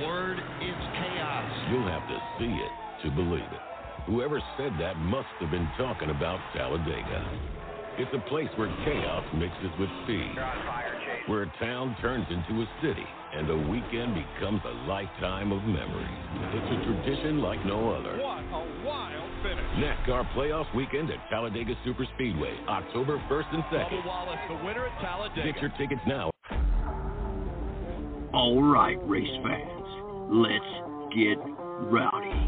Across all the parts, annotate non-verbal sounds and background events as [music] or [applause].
word is chaos. You'll have to see it to believe it. Whoever said that must have been talking about Talladega. It's a place where chaos mixes with speed. Where a town turns into a city and a weekend becomes a lifetime of memories. It's a tradition like no other. What a wild finish. NASCAR playoff weekend at Talladega Superspeedway, October 1st and 2nd. Bubba Wallace, the winner at Talladega. Get your tickets now. All right, race fans, let's get rowdy.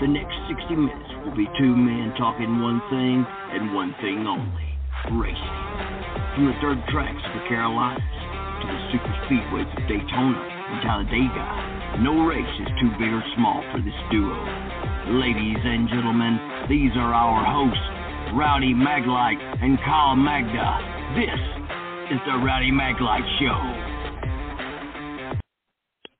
The next 60 minutes will be two men talking one thing and one thing only racing. From the dirt tracks of the Carolinas to the super speedways of Daytona and Talladega, no race is too big or small for this duo. Ladies and gentlemen, these are our hosts, Rowdy Maglite and Kyle Magda. This is the Rowdy Maglite Show.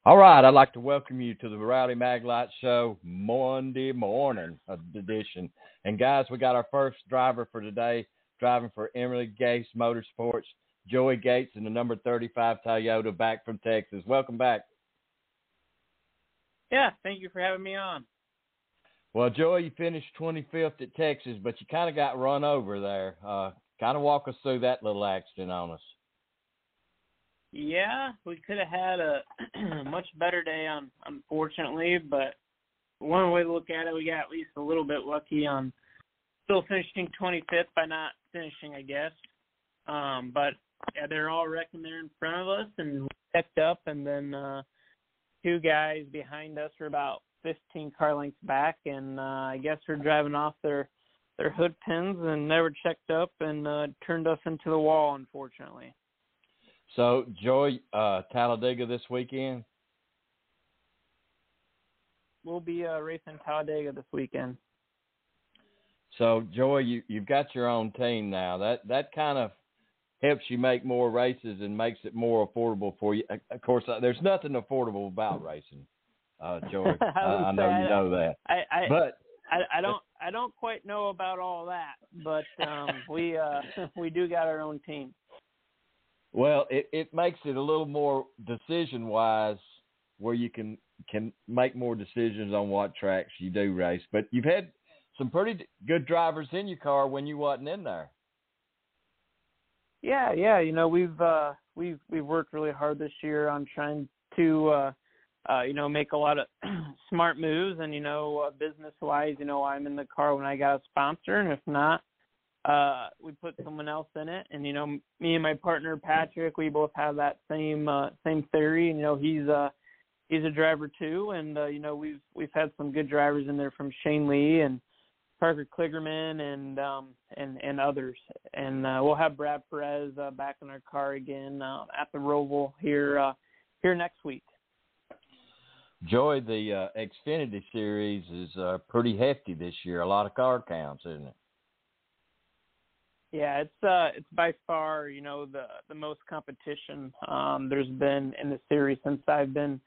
All right, I'd like to welcome you to the Rowdy Maglite Show Monday morning edition. And guys, we got our first driver for today, driving for Emerling Gase Motorsports, Joey Gase in the number 35 Toyota back from Texas. Welcome back. Yeah, thank you for having me on. Well, Joey, you finished 25th at Texas, but you kind of got run over there. Uh, kind of walk us through that little accident on us. Yeah, we could have had a [clears throat] much better day on unfortunately, but one way to look at it, we got at least a little bit lucky on still finishing 25th by not finishing, I guess. Um, but yeah, they're all wrecking there in front of us, and checked up, and then uh, two guys behind us were about 15 car lengths back, and uh, I guess we're driving off their their hood pins and never checked up and uh, turned us into the wall, unfortunately. So, Joy, uh, Talladega this weekend? We'll be uh, racing Talladega this weekend. So, Joy, you, you've got your own team now. That that kind of helps you make more races and makes it more affordable for you. Of course, uh, there's nothing affordable about racing, uh, Joy. [laughs] I, I, know you know that. I, I, but I, I don't I don't quite know about all that, but um, we uh, [laughs] we do got our own team. Well, it, it makes it a little more decision wise where you can can make more decisions on what tracks you do race. But you've had some pretty good drivers in your car when you wasn't in there. Yeah, yeah, you know, we've uh we've we've worked really hard this year on trying to uh uh you know, make a lot of [clears throat] smart moves and you know, uh, business wise, you know, I'm in the car when I got a sponsor and if not, uh we put someone else in it and you know me and my partner Patrick we both have that same uh same theory and you know he's uh he's a driver too and uh you know we've we've had some good drivers in there from Shane Lee and Parker Kligerman and um and and others and uh we'll have Brad Perez uh, back in our car again uh, at the Roval here uh here next week. Joy, the uh, Xfinity series is uh, pretty hefty this year. A lot of car counts, isn't it? Yeah, it's uh it's by far, you know, the the most competition um there's been in the series since I've been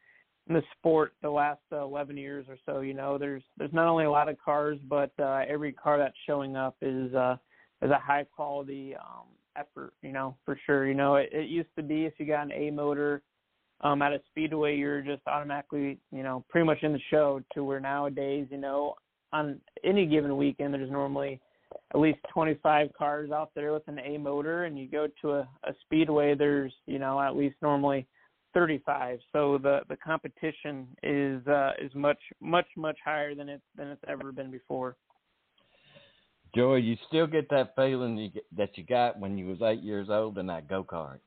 in the sport the last uh, 11 years or so, you know, there's there's not only a lot of cars, but uh every car that's showing up is uh is a high quality um effort, you know, for sure. You know, it, it used to be if you got an A motor um at a speedway you're just automatically, you know, pretty much in the show to where nowadays, you know, on any given weekend there's normally at least 25 cars out there with an A motor, and you go to a, a speedway, there's you know at least normally 35. So the the competition is uh, is much much much higher than it than it's ever been before. Joey, you still get that feeling you get, that you got when you was eight years old in that go kart.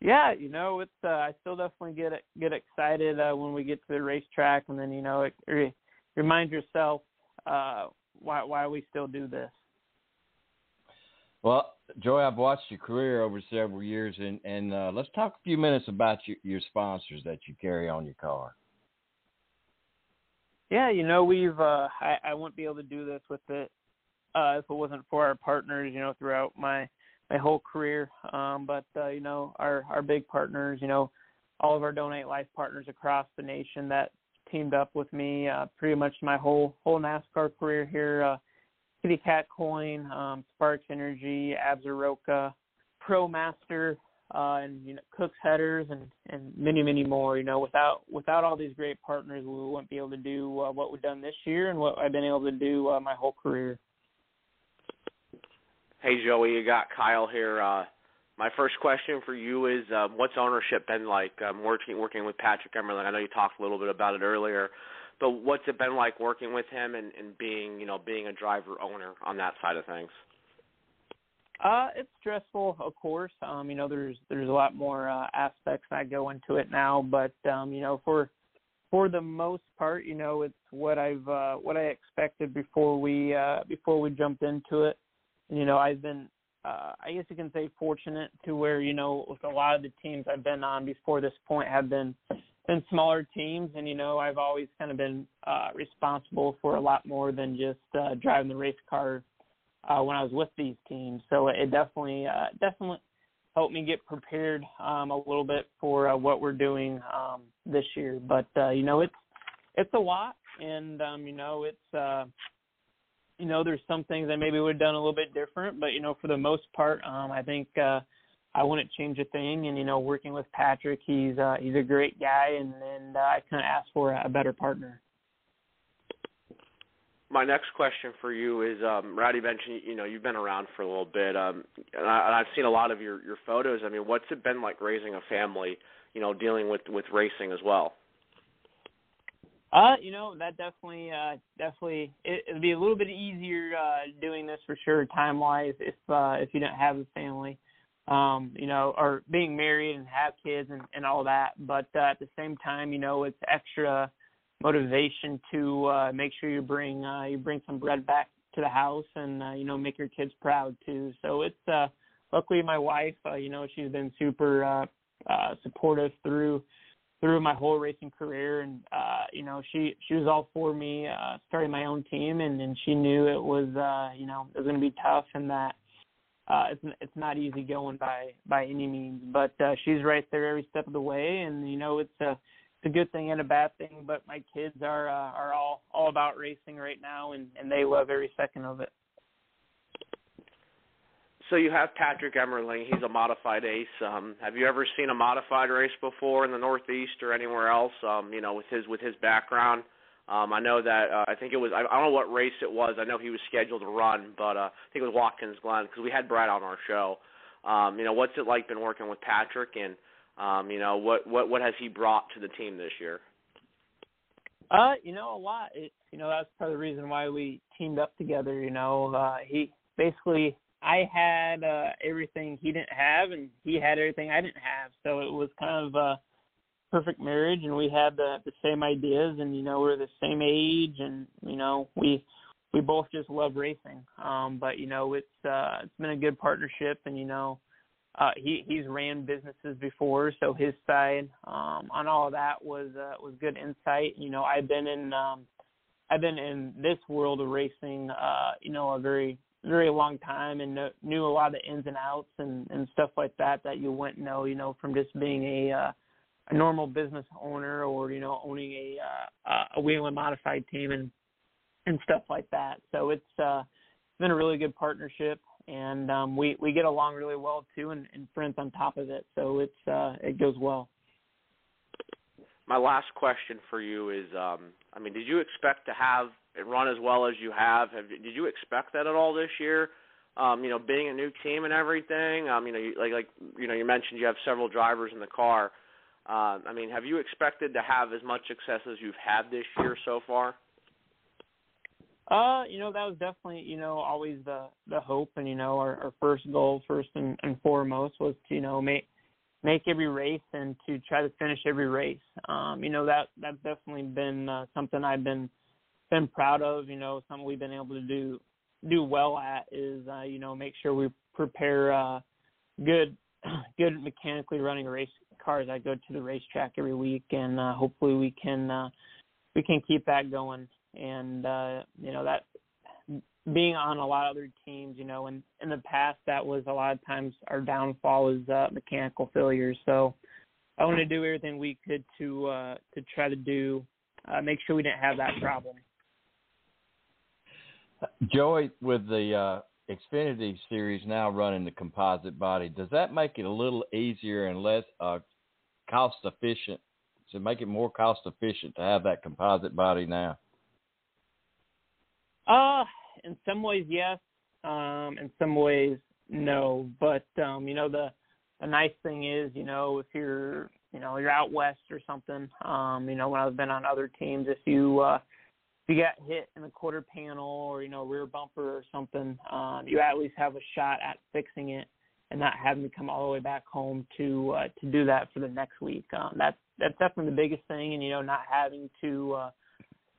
Yeah, you know, it's uh, I still definitely get get excited uh, when we get to the racetrack, and then you know it re- remind yourself uh, why why we still do this. Well, Joy, I've watched your career over several years, and and uh, let's talk a few minutes about your, your sponsors that you carry on your car. Yeah, you know, we've uh, I, I wouldn't be able to do this with it uh, if it wasn't for our partners, you know, throughout my my whole career. Um, but uh, you know, our our big partners, you know, all of our donate life partners across the nation that teamed up with me uh, pretty much my whole whole NASCAR career here. Uh, Kitty Cat Coin, um, Sparks Energy, Absaroka, ProMaster, uh, and you know Kooks headers and and many many more. You know, without without all these great partners, we wouldn't be able to do uh, what we've done this year and what I've been able to do uh, my whole career. Hey Joey, you got Kyle here. Uh, my first question for you is, um, what's ownership been like um, working working with Patrick Emerling? I know you talked a little bit about it earlier, but what's it been like working with him and, and being you know being a driver owner on that side of things? Uh, it's stressful, of course. Um, you know, there's there's a lot more uh, aspects that go into it now, but um, you know, for for the most part, you know, it's what I've uh, what I expected before we uh, before we jumped into it. You know, I've been uh, I guess you can say fortunate to where you know with a lot of the teams I've been on before this point have been been smaller teams, and you know I've always kind of been uh, responsible for a lot more than just uh, driving the race car uh, when I was with these teams. So it definitely uh, definitely helped me get prepared um, a little bit for uh, what we're doing um, this year. But uh, you know, it's it's a lot, and um, you know, it's uh, you know, there's some things that maybe would have done a little bit different, but you know, for the most part, um, I think uh, I wouldn't change a thing. And you know, working with Patrick, he's uh, he's a great guy, and and uh, I couldn't ask for a better partner. My next question for you is um Rowdy mentioned you know you've been around for a little bit um and, I, and I've seen a lot of your your photos. I mean what's it been like raising a family you know dealing with with racing as well uh you know that definitely uh definitely it, it'd be a little bit easier uh doing this for sure time wise if uh if you don't have a family um you know or being married and have kids and and all that but uh, at the same time you know it's extra motivation to uh, make sure you bring uh, you bring some bread back to the house and uh, you know make your kids proud too. So it's uh, luckily my wife, uh, you know, she's been super uh, uh, supportive through through my whole racing career, and uh, you know she she was all for me uh, starting my own team, and and she knew it was uh, you know it was going to be tough and that. Uh, it's it's not easy going by by any means, but uh, she's right there every step of the way, and you know it's a it's a good thing and a bad thing. But my kids are uh, are all all about racing right now, and and they love every second of it. So you have Patrick Emerling. He's a modified ace. Um, have you ever seen a modified race before in the Northeast or anywhere else? Um, you know, with his with his background. Um, I know that uh, I think it was I, I don't know what race it was. I know he was scheduled to run, but uh, I think it was Watkins Glen because we had Brad on our show. Um, you know, what's it like been working with Patrick and um, you know, what what what has he brought to the team this year? Uh, you know, a lot. It, you know, that's part of the reason why we teamed up together. You know, uh, he basically I had uh, everything he didn't have, and he had everything I didn't have. So it was kind of a perfect marriage, and we had the the same ideas, and you know, we're the same age, and you know, we we both just love racing. Um, but you know, it's uh, it's been a good partnership, and you know, uh, he he's ran businesses before, so his side um, on all of that was uh, was good insight. You know, I've been in um, I've been in this world of racing, uh, you know, a very very long time and knew a lot of the ins and outs and and stuff like that that you wouldn't know, you know, from just being a uh, a normal business owner or you know owning a uh, a Whelen modified team and and stuff like that. So it's uh, it's been a really good partnership and um, we we get along really well too, and, and friends on top of it. So it's uh, it goes well. My last question for you is, um, I mean, did you expect to have run as well as you have? have did you expect that at all this year? Um, you know, being a new team and everything. Um, you know, you, like like you know, you mentioned you have several drivers in the car. Uh, I mean, have you expected to have as much success as you've had this year so far? Uh, you know, that was definitely, you know, always the the hope and you know, our, our first goal first and, and foremost was to, you know, make make every race and to try to finish every race. Um, you know, that that's definitely been uh, something I've been been proud of, you know, something we've been able to do do well at is uh, you know, make sure we prepare uh good [clears throat] good mechanically running race cars. I go to the racetrack every week and uh hopefully we can uh we can keep that going and uh, you know that being on a lot of other teams, you know, in in the past that was a lot of times our downfall is uh, mechanical failures. So I want to do everything we could to uh, to try to do uh, make sure we didn't have that problem. Joey, with the uh, Xfinity series now running the composite body, does that make it a little easier and less uh, cost efficient? To make it more cost efficient to have that composite body now? Uh, in some ways, yes. Um, in some ways, no. But um, you know, the the nice thing is, you know, if you're you know you're out west or something, um, you know, when I've been on other teams, if you uh, you got hit in the quarter panel or you know rear bumper or something, um, you at least have a shot at fixing it and not having to come all the way back home to uh, to do that for the next week. Um, that's that's definitely the biggest thing, and you know, not having to uh,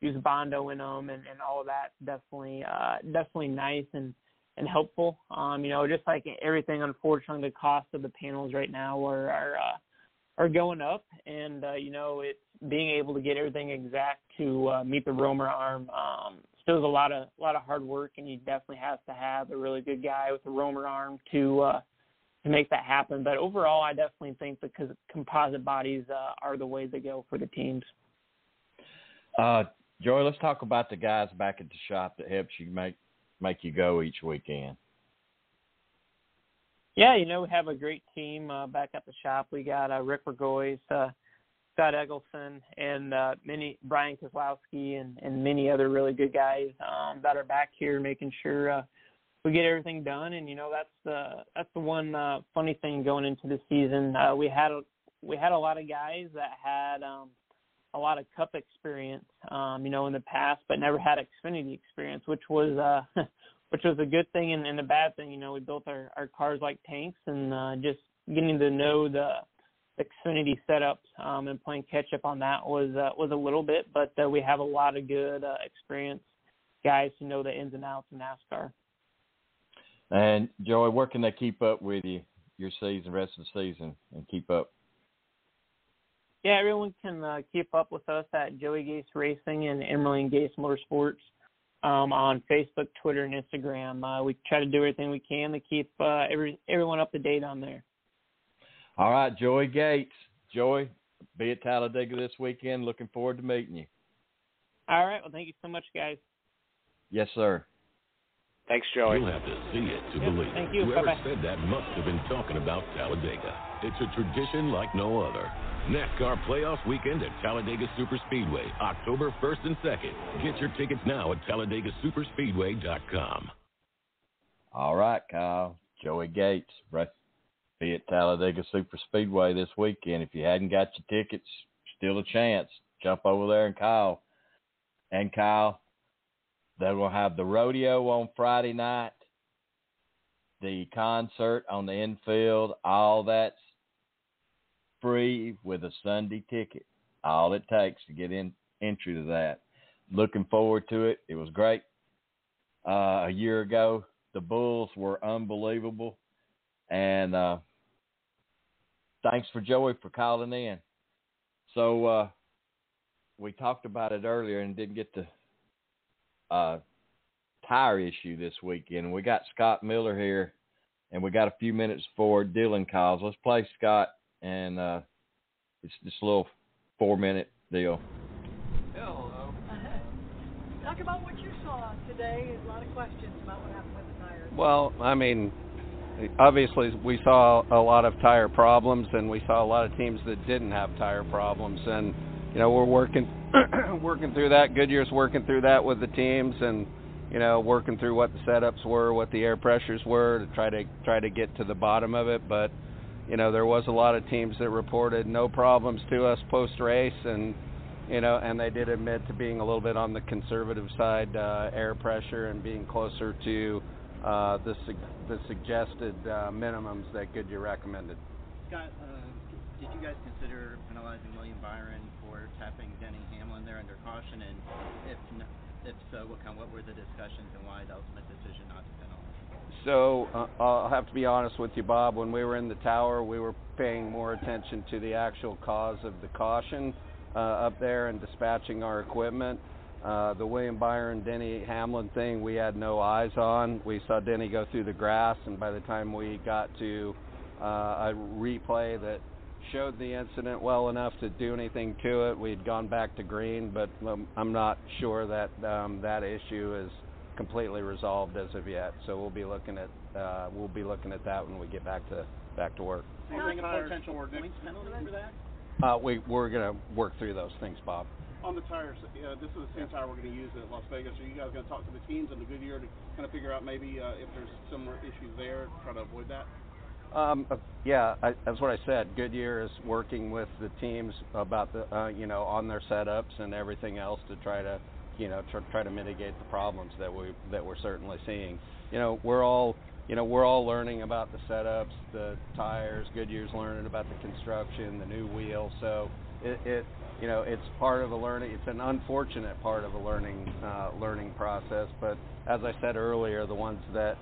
use bondo in them and, and all of that definitely uh, definitely nice and and helpful. Um, you know, just like everything, unfortunately, the cost of the panels right now are are uh, are going up, and uh, you know, it's being able to get everything exact to uh, meet the Romer arm. Um, still is a lot of a lot of hard work, and you definitely have to have a really good guy with a Romer arm to uh, to make that happen. But overall, I definitely think because composite bodies uh, are the way to go for the teams. Uh, Joy, let's talk about the guys back at the shop that helps you make make you go each weekend. Yeah, you know we have a great team uh, back at the shop. We got uh, Rick Regois, uh, Scott Eggleston, and uh, many Brian Kozlowski, and, and many other really good guys um, that are back here making sure uh, we get everything done. And you know that's the that's the one uh, funny thing going into the season. Uh, we had a, we had a lot of guys that had um, a lot of Cup experience, um, you know, in the past, but never had Xfinity experience, which was uh, [laughs] which was a good thing and, and a bad thing. You know, we built our, our cars like tanks, and uh, just getting to know the Xfinity setups um, and playing catch up on that was uh, was a little bit, but uh, we have a lot of good uh, experienced guys who know the ins and outs of NASCAR. And Joey, where can they keep up with you your season, rest of the season, and keep up? Yeah, everyone can uh, keep up with us at Joey Gase Racing and Emerling Gase Motorsports um, on Facebook, Twitter, and Instagram. Uh, we try to do everything we can to keep uh, every everyone up to date on there. All right, Joey Gase. Joey, be at Talladega this weekend. Looking forward to meeting you. All right. Well, thank you so much, guys. Yes, sir. Thanks, Joey. You'll have to see it to Yep, believe thank you. Whoever Bye-bye. said that must have been talking about Talladega. It's a tradition like no other. NASCAR Playoffs Weekend at Talladega Superspeedway, October 1st and 2nd. Get your tickets now at TalladegaSuperspeedway.com. All right, Kyle. Joey Gase. Be at Talladega Super Speedway this weekend. If you hadn't got your tickets, still a chance. Jump over there and Kyle. And Kyle, they're going to have the rodeo on Friday night, the concert on the infield. All that's free with a Sunday ticket. All it takes to get in entry to that. Looking forward to it. It was great. Uh, a year ago, the Bulls were unbelievable. And uh, thanks for Joey for calling in. So uh, we talked about it earlier and didn't get the uh, tire issue this weekend. We got Scott Miller here, and we got a few minutes for Dylan calls. Let's play Scott, and uh, it's just a little four-minute deal. Hello. [laughs] Talk about what you saw today. A lot of questions about what happened with the tires. Well, I mean, obviously we saw a lot of tire problems, and we saw a lot of teams that didn't have tire problems, and you know we're working [clears throat] working through that. Goodyear's working through that with the teams, and you know working through what the setups were, what the air pressures were to try to try to get to the bottom of it. But you know there was a lot of teams that reported no problems to us post race, and you know, and they did admit to being a little bit on the conservative side, uh, air pressure, and being closer to uh, the su- the suggested uh, minimums that Goodyear recommended. Scott, uh, did you guys consider penalizing William Byron for tapping Denny Hamlin there under caution? And if n- if so, what kind what were the discussions and why the ultimate decision not to penalize? So uh, I'll have to be honest with you, Bob. When we were in the tower, we were paying more attention to the actual cause of the caution uh, up there and dispatching our equipment. Uh, the William Byron Denny Hamlin thing, we had no eyes on. We saw Denny go through the grass, and by the time we got to uh, a replay that showed the incident well enough to do anything to it, we'd gone back to green. But um, I'm not sure that um, that issue is completely resolved as of yet. So we'll be looking at uh, we'll be looking at that when we get back to back to work. Do you a potential points penalty for that? Uh, we we're gonna work through those things, Bob. On the tires, uh, this is the same tire we're going to use at Las Vegas. Are you guys going to talk to the teams and the Goodyear to kind of figure out maybe uh, if there's similar issues there, try to avoid that? Um, uh, yeah, I, that's what I said. Goodyear is working with the teams about the, uh, you know, on their setups and everything else to try to, you know, tr- try to mitigate the problems that we that we're certainly seeing. You know, we're all, you know, we're all learning about the setups, the tires. Goodyear's learning about the construction, the new wheel. So it, it you know, it's part of a learning. It's an unfortunate part of a learning uh, learning process. But as I said earlier, the ones that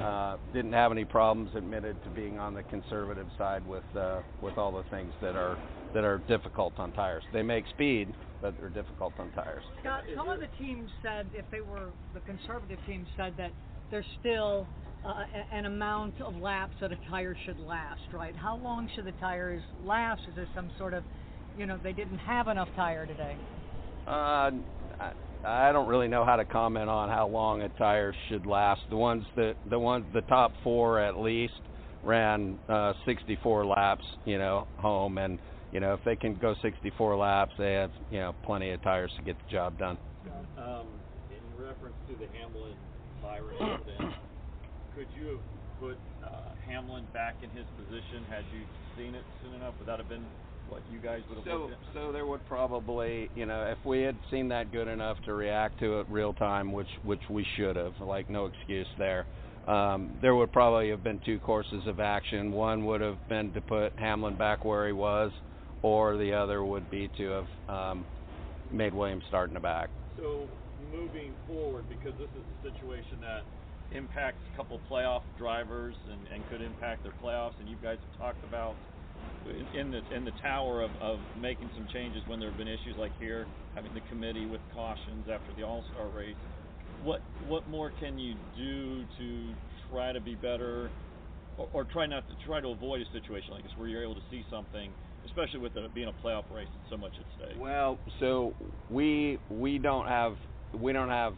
uh, didn't have any problems admitted to being on the conservative side with uh, with all the things that are that are difficult on tires. They make speed, but they're difficult on tires. Scott, some of the teams said if they were the conservative teams said that there's still uh, an amount of laps that a tire should last, right? How long should the tires last? Is there some sort of you know they didn't have enough tire today? Uh, I, I don't really know how to comment on how long a tire should last. The ones that the ones the top four at least ran uh, 64 laps, you know, home, and you know if they can go 64 laps, they have you know plenty of tires to get the job done. Um, in reference to the Hamlin Byron [coughs] incident, could you have put uh, Hamlin back in his position had you seen it soon enough? Would that have been what you guys would have So, looked at? so there would probably, you know, if we had seen that good enough to react to it real time, which which we should have, like no excuse there. Um, there would probably have been two courses of action. One would have been to put Hamlin back where he was, or the other would be to have um, made Williams start in the back. So moving forward, because this is a situation that impacts a couple playoff drivers and, and could impact their playoffs, and you guys have talked about in, the in the tower of, of making some changes when there have been issues like here, having the committee with cautions after the All Star race. What what more can you do to try to be better, or, or try not to try to avoid a situation like this where you're able to see something, especially with it being a playoff race and so much at stake? Well, so we we don't have we don't have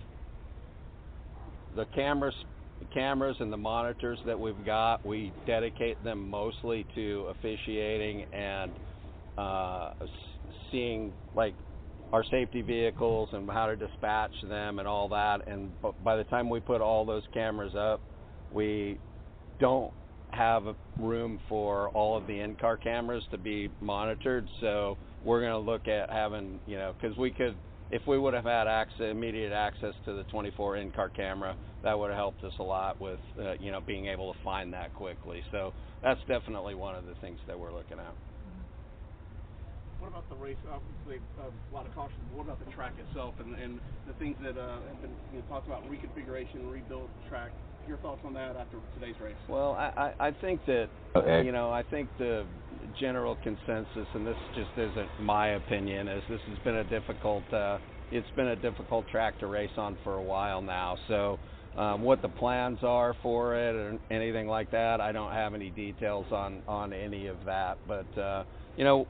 the cameras the cameras and the monitors that we've got. We dedicate them mostly to officiating and uh, seeing like our safety vehicles and how to dispatch them and all that. And by the time we put all those cameras up, we don't have room for all of the in-car cameras to be monitored. So we're going to look at having, you know, because we could, if we would have had access, immediate access to the 24 in-car camera, that would have helped us a lot with, uh, you know, being able to find that quickly. So that's definitely one of the things that we're looking at. What about the race? Obviously, uh, a lot of caution. What about the track itself and, and the things that uh, have been you know, talked about reconfiguration, rebuild the track? Your thoughts on that after today's race? Well, I, I I think that Okay. you know I think the general consensus, and this just isn't my opinion, is this has been a difficult uh, it's been a difficult track to race on for a while now. So um, what the plans are for it or anything like that, I don't have any details on on any of that. But uh, you know,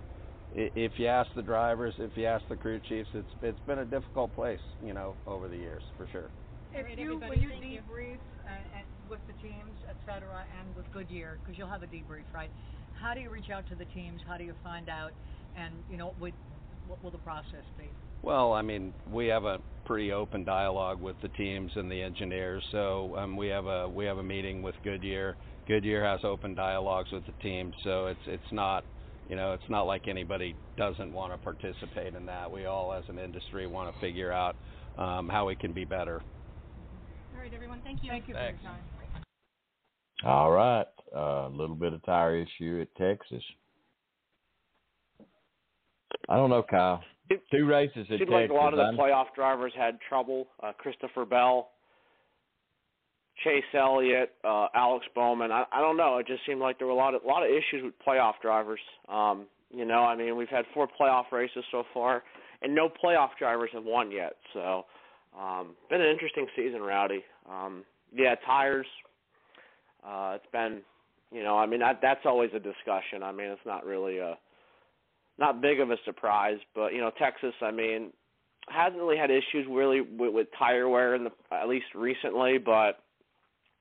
if you ask the drivers, if you ask the crew chiefs, it's it's been a difficult place, you know, over the years for sure. If Alright, you everybody, when you thank you. debrief and, and with the teams, et cetera, and with Goodyear, because you'll have a debrief, right? How do you reach out to the teams? How do you find out? And you know, what what will the process be? Well, I mean, we have a pretty open dialogue with the teams and the engineers. So um, we have a we have a meeting with Goodyear. Goodyear has open dialogues with the teams, so it's it's not you know it's not like anybody doesn't want to participate in that. We all, as an industry, want to figure out um, how we can be better. All right, everyone. Thank you. Thank you Thanks. for your time. All right. A little bit of tire issue at Texas. I don't know, Kyle. It Two races at Texas. like a lot of the playoff drivers had trouble. Uh, Christopher Bell, Chase Elliott, uh, Alex Bowman. I, I don't know. It just seemed like there were a lot of a lot of issues with playoff drivers. Um, you know, I mean, we've had four playoff races so far, and no playoff drivers have won yet. So, um, been an interesting season, Rowdy. Um, yeah, tires. Uh, it's been, you know, I mean, that, that's always a discussion. I mean, it's not really a not big of a surprise, but you know, Texas. I mean, hasn't really had issues really with, with tire wear in the at least recently, but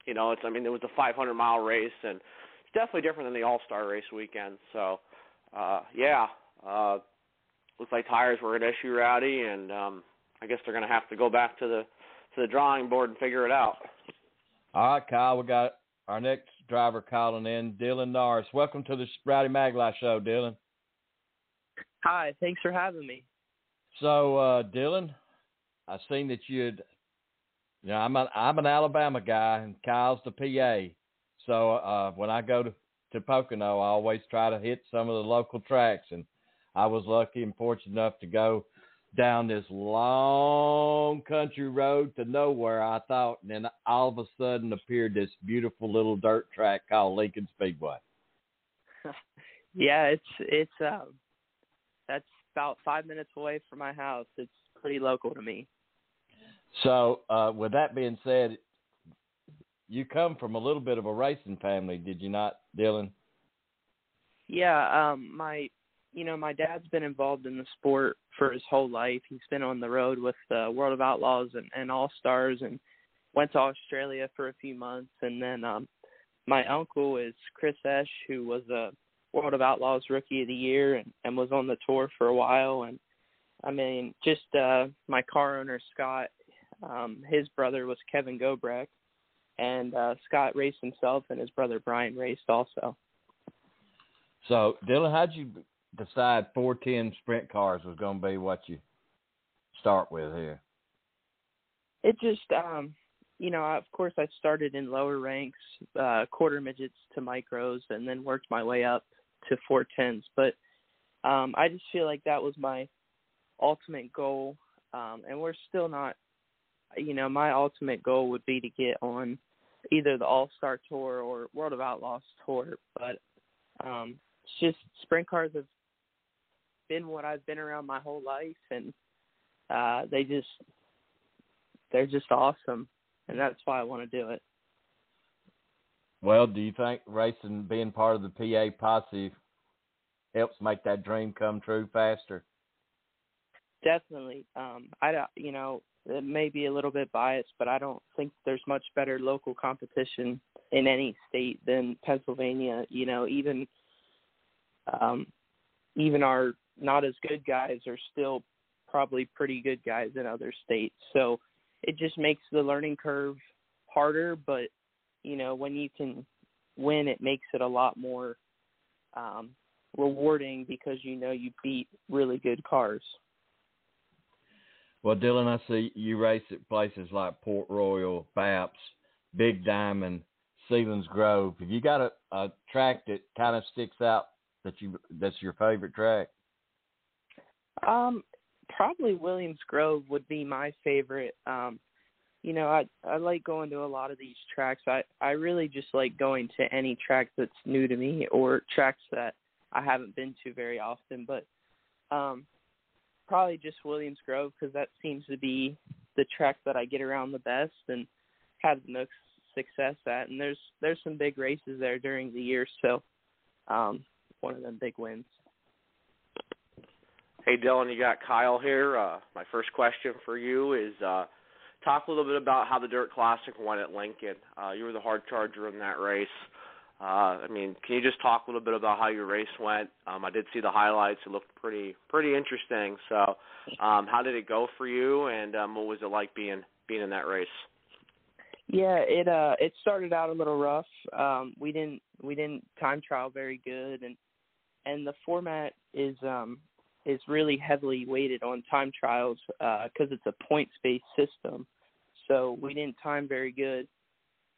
you know, it's I mean it was a 500 mile race and it's definitely different than the All Star race weekend. So uh, yeah, uh, looks like tires were an issue, Rowdy, and um, I guess they're going to have to go back to the to the drawing board and figure it out. All right, Kyle, we got our next driver calling in, Dylan Norris. Welcome to the Rowdy Maglite Show, Dylan. Hi, thanks for having me. So, uh, Dylan, I seen that you'd, you know, I'm an I'm an Alabama guy, and Kyle's the PA. So uh, when I go to to Pocono, I always try to hit some of the local tracks, and I was lucky and fortunate enough to go down this long country road to nowhere. I thought, and then all of a sudden appeared this beautiful little dirt track called Lincoln Speedway. [laughs] yeah, it's it's um, that's about five minutes away from my house. It's pretty local to me. So, uh, with that being said, you come from a little bit of a racing family, did you not, Dylan? Yeah, um, my you know my dad's been involved in the sport for his whole life. He's been on the road with the World of Outlaws and, and All Stars, and went to Australia for a few months. And then um, my uncle is Chris Eash, who was a World of Outlaws Rookie of the Year and, and was on the tour for a while. And I mean, just uh, my car owner Scott, um, his brother was Kevin Gobrecht, and uh, Scott raced himself, and his brother Brian raced also. So, Dylan, how'd you decide 410 sprint cars was going to be what you start with here? It just, um, you know, of course, I started in lower ranks, uh, quarter midgets to micros, and then worked my way up to 410s. But um, I just feel like that was my ultimate goal, um, and we're still not. You know, my ultimate goal would be to get on either the All Star Tour or World of Outlaws Tour. But um, it's just sprint cars have been what I've been around my whole life, and uh, they just they're just awesome, and that's why I want to do it. Well, do you think racing, being part of the PA posse, helps make that dream come true faster? Definitely. Um, I don't, you know, it may be a little bit biased, but I don't think there's much better local competition in any state than Pennsylvania. You know, even um, even our not as good guys are still probably pretty good guys in other states. So it just makes the learning curve harder, but you know, when you can win it makes it a lot more um rewarding because you know you beat really good cars. Well, Dylan, I see you race at places like Port Royal, Baps, Big Diamond, Selinsgrove. Have you got a, a track that kind of sticks out that you that's your favorite track? Um, probably Williams Grove would be my favorite. Um, you know, I I like going to a lot of these tracks. I I really just like going to any track that's new to me or tracks that I haven't been to very often. But um, probably just Williams Grove because that seems to be the track that I get around the best and have the most success at. And there's there's some big races there during the year, so um, one of them big wins. Hey Dylan, you got Kyle here. Uh, my first question for you is uh, talk a little bit about how the Dirt Classic went at Lincoln. Uh, you were the hard charger in that race. Uh, I mean, can you just talk a little bit about how your race went? Um, I did see the highlights; it looked pretty pretty interesting. So, um, how did it go for you, and um, what was it like being being in that race? Yeah, it uh it started out a little rough. Um, we didn't we didn't time trial very good, and and the format is um is really heavily weighted on time trials because uh, it's a points based system. So we didn't time very good.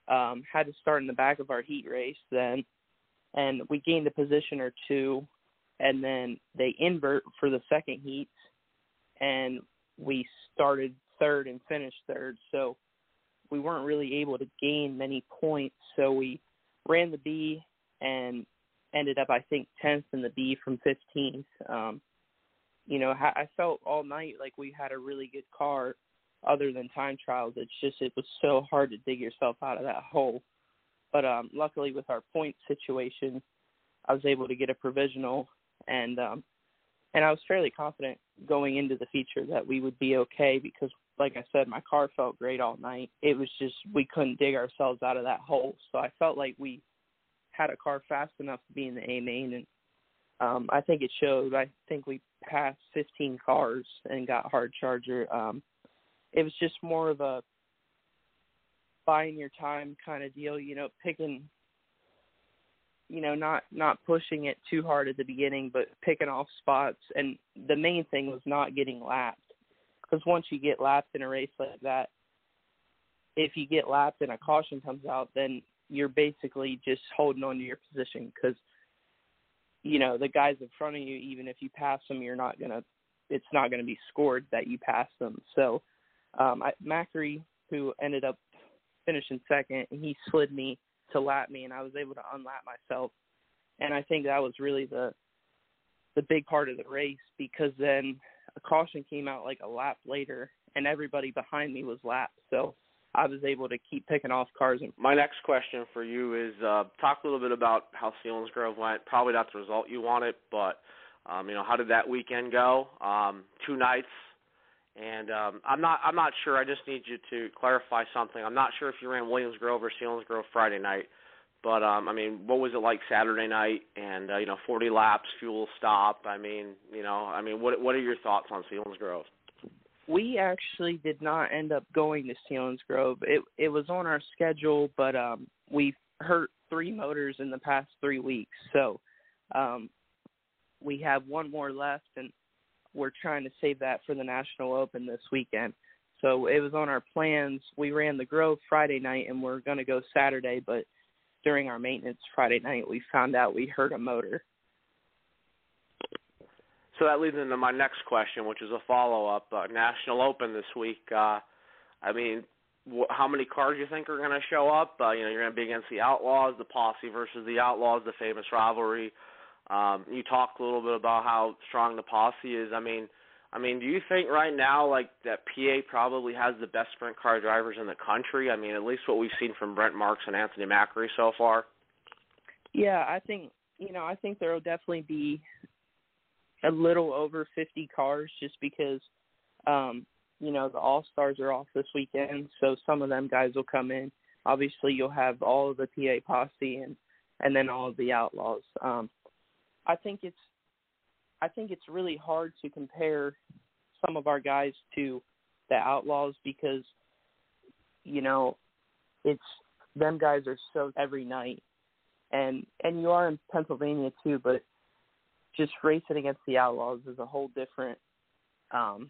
Um, had to start in the back of our heat race then, and we gained a position or two, and then they invert for the second heat, and we started third and finished third. So we weren't really able to gain many points. So we ran the B and ended up, I think, 10th in the B from 15th. Um, you know, I felt all night like we had a really good car other than time trials. It's just it was so hard to dig yourself out of that hole. But um luckily with our point situation, I was able to get a provisional and um and I was fairly confident going into the feature that we would be okay because like I said, my car felt great all night. It was just we couldn't dig ourselves out of that hole. So I felt like we had a car fast enough to be in the A main and um I think it showed. I think we passed 15 cars and got hard charger. Um it was just more of a buying your time kind of deal, you know, picking you know, not not pushing it too hard at the beginning, but picking off spots. And the main thing was not getting lapped, because once you get lapped in a race like that, if you get lapped and a caution comes out, then you're basically just holding on to your position because you know the guys in front of you. Even if you pass them, you're not gonna. It's not going to be scored that you pass them. So, um, I, Macri, who ended up finishing second, he slid me to lap me, and I was able to unlap myself. And I think that was really the the big part of the race because then a caution came out like a lap later, and everybody behind me was lapped. So I was able to keep picking off cars. And My next question for you is uh, talk a little bit about how Selinsgrove went. Probably not the result you wanted, but um, you know how did that weekend go? Um, two nights, and um, I'm not I'm not sure. I just need you to clarify something. I'm not sure if you ran Williams Grove or Selinsgrove Friday night, but um, I mean, what was it like Saturday night? And uh, you know, 40 laps, fuel stop. I mean, you know, I mean, what what are your thoughts on Selinsgrove? We actually did not end up going to Selinsgrove. It it was on our schedule, but um we hurt three motors in the past three weeks, so um we have one more left, and we're trying to save that for the National Open this weekend. So it was on our plans. We ran the Grove Friday night, and we're going to go Saturday, but during our maintenance Friday night, we found out we hurt a motor. So that leads into my next question, which is a follow-up. Uh, National Open this week. Uh, I mean, wh- how many cars do you think are going to show up? Uh, you know, you're going to be against the Outlaws, the Posse versus the Outlaws, the famous rivalry. Um, you talked a little bit about how strong the Posse is. I mean, I mean, do you think right now, like that PA probably has the best sprint car drivers in the country? I mean, at least what we've seen from Brent Marks and Anthony Macri so far. Yeah, I think you know, I think there will definitely be a little over 50 cars just because um you know the all stars are off this weekend so some of them guys will come in. Obviously you'll have all of the pa posse and and then all of the outlaws. Um i think it's i think it's really hard to compare some of our guys to the outlaws because you know it's them guys are so every night. And and you are in pennsylvania too but just racing against the Outlaws is a whole different. Um,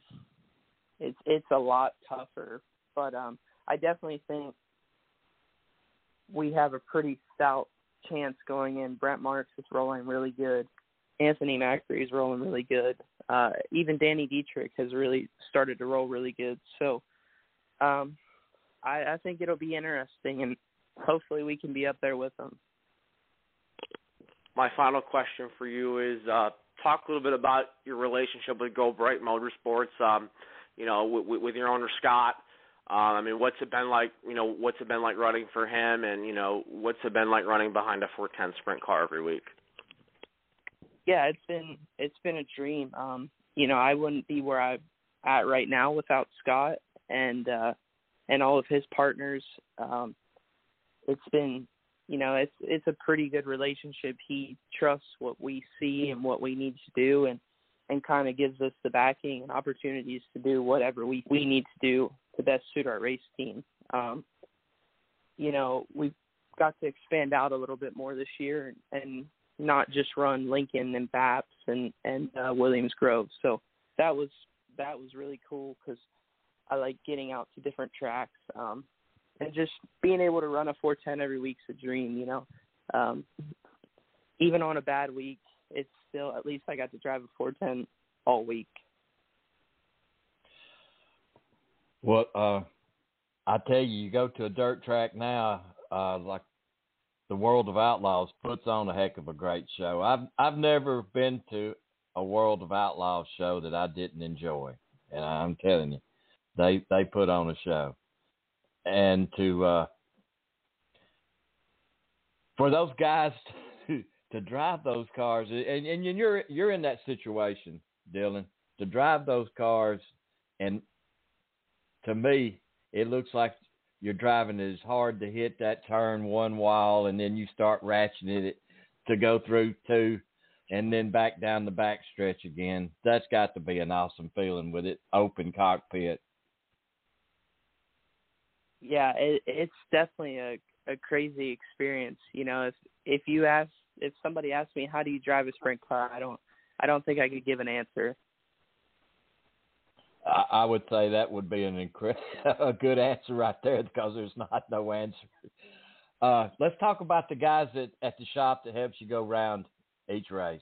it's it's a lot tougher, but um, I definitely think we have a pretty stout chance going in. Brent Marks is rolling really good. Anthony Macri is rolling really good. Uh, even Danny Dietrich has really started to roll really good. So um, I, I think it'll be interesting, and hopefully we can be up there with them my final question for you is uh, talk a little bit about your relationship with Gobrecht Motorsports. Um, you know, with, with your owner Scott. Um, I mean, what's it been like? You know, what's it been like running for him, and you know, what's it been like running behind a 410 sprint car every week? Yeah, it's been it's been a dream. Um, you know, I wouldn't be where I'm at right now without Scott and uh, and all of his partners. Um, it's been you know it's it's a pretty good relationship. He trusts what we see and what we need to do and and kind of gives us the backing and opportunities to do whatever we we need to do to best suit our race team. Um you know we've got to expand out a little bit more this year and, and not just run Lincoln and Baps and and uh, Williams Grove. So that was that was really cool because I like getting out to different tracks. Um and just being able to run a 410 every week's a dream. You know, um, even on a bad week, it's still at least I got to drive a 410 all week. Well, uh, I tell you, you go to a dirt track now, uh, like the World of Outlaws puts on a heck of a great show. I've I've never been to a World of Outlaws show that I didn't enjoy, and I'm telling you, they they put on a show and to uh, for those guys [laughs] to, to drive those cars, and, and you're you're in that situation, Dylan. to drive those cars, and to me, it looks like you're driving as hard to hit that turn one while, and then you start ratcheting it to go through two, and then back down the back stretch again. That's got to be an awesome feeling with it open cockpit. Yeah, it, it's definitely a a crazy experience. You know, if if you ask if somebody asked me how do you drive a sprint car, I don't I don't think I could give an answer. I, I would say that would be an incre- [laughs] a good answer right there because there's not no answer. Uh, let's talk about the guys at, at the shop that helps you go around each race.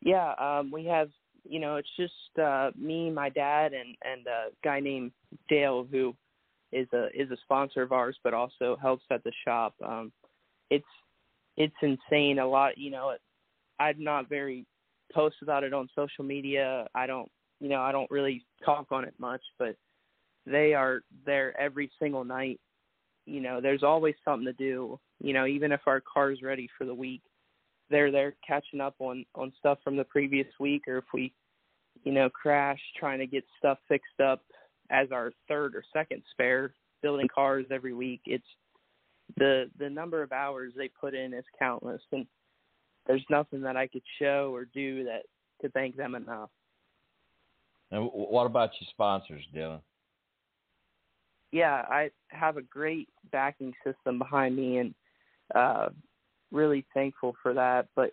Yeah, um, we have you know it's just uh, me, my dad, and and a guy named Dale who is a is a sponsor of ours, but also helps at the shop. Um, it's it's insane. A lot, you know. I'm not very post about it on social media. I don't, you know, I don't really talk on it much, but they are there every single night. You know, there's always something to do. You know, even if our car's ready for the week, they're there catching up on on stuff from the previous week, or if we, you know, crash, trying to get stuff fixed up as our third or second spare building cars every week. It's the the number of hours they put in is countless and there's nothing that I could show or do that to thank them enough. And what about your sponsors, Dylan? Yeah, I have a great backing system behind me and uh really thankful for that. But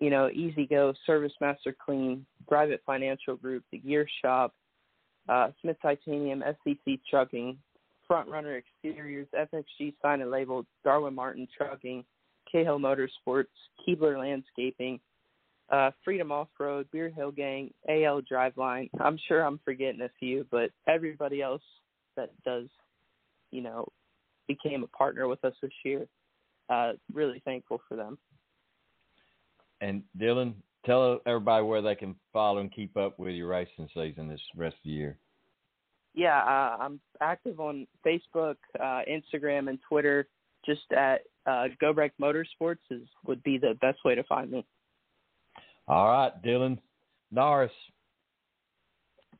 you know, Easy Go, Service Master Clean, Private Financial Group, the Gear Shop, uh, Smith Titanium, SCC Trucking, Front Runner Exteriors, FXG Sign and Label, Darwin Martin Trucking, Cahill Motorsports, Keebler Landscaping, uh, Freedom Off Road, Beer Hill Gang, AL Driveline. I'm sure I'm forgetting a few, but everybody else that does, you know, became a partner with us this year. Uh, really thankful for them. And Dylan, tell everybody where they can follow and keep up with your racing season this rest of the year. Yeah, uh, I'm active on Facebook, uh, Instagram, and Twitter. Just at uh, Gobrecht Motorsports is would be the best way to find me. All right, Dylan Norris.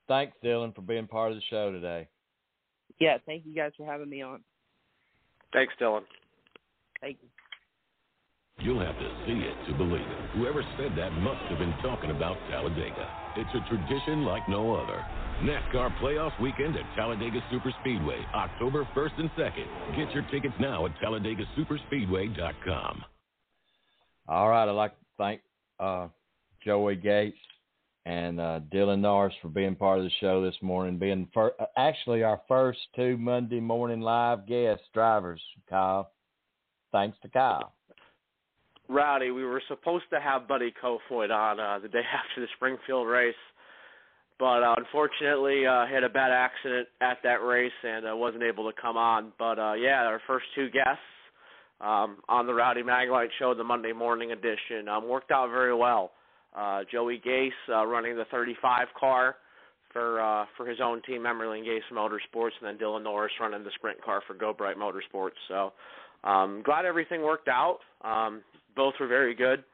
Thanks, Dylan, for being part of the show today. Yeah, thank you guys for having me on. Thanks, Dylan. Thank you. You'll have to see it to believe it. Whoever said that must have been talking about Talladega. It's a tradition like no other. NASCAR Playoffs Weekend at Talladega Superspeedway, October 1st and 2nd. Get your tickets now at TalladegaSuperspeedway.com. All right, I'd like to thank uh, Joey Gase and uh, Dylan Norris for being part of the show this morning, being fir- actually our first two Monday morning live guest drivers, Kyle. Thanks to Kyle. Rowdy, we were supposed to have Buddy Kofoid on uh, the day [laughs] after the Springfield race, but uh, unfortunately uh, had a bad accident at that race and uh, wasn't able to come on. But uh, yeah, our first two guests um, on the Rowdy Maglite show, the Monday morning edition, um, worked out very well. Uh, Joey Gase uh, running the 35 car for uh, for his own team, Emerling Gase Motorsports, and then Dylan Norris running the sprint car for Gobrecht Motorsports. So um, glad everything worked out. Um, both were very good,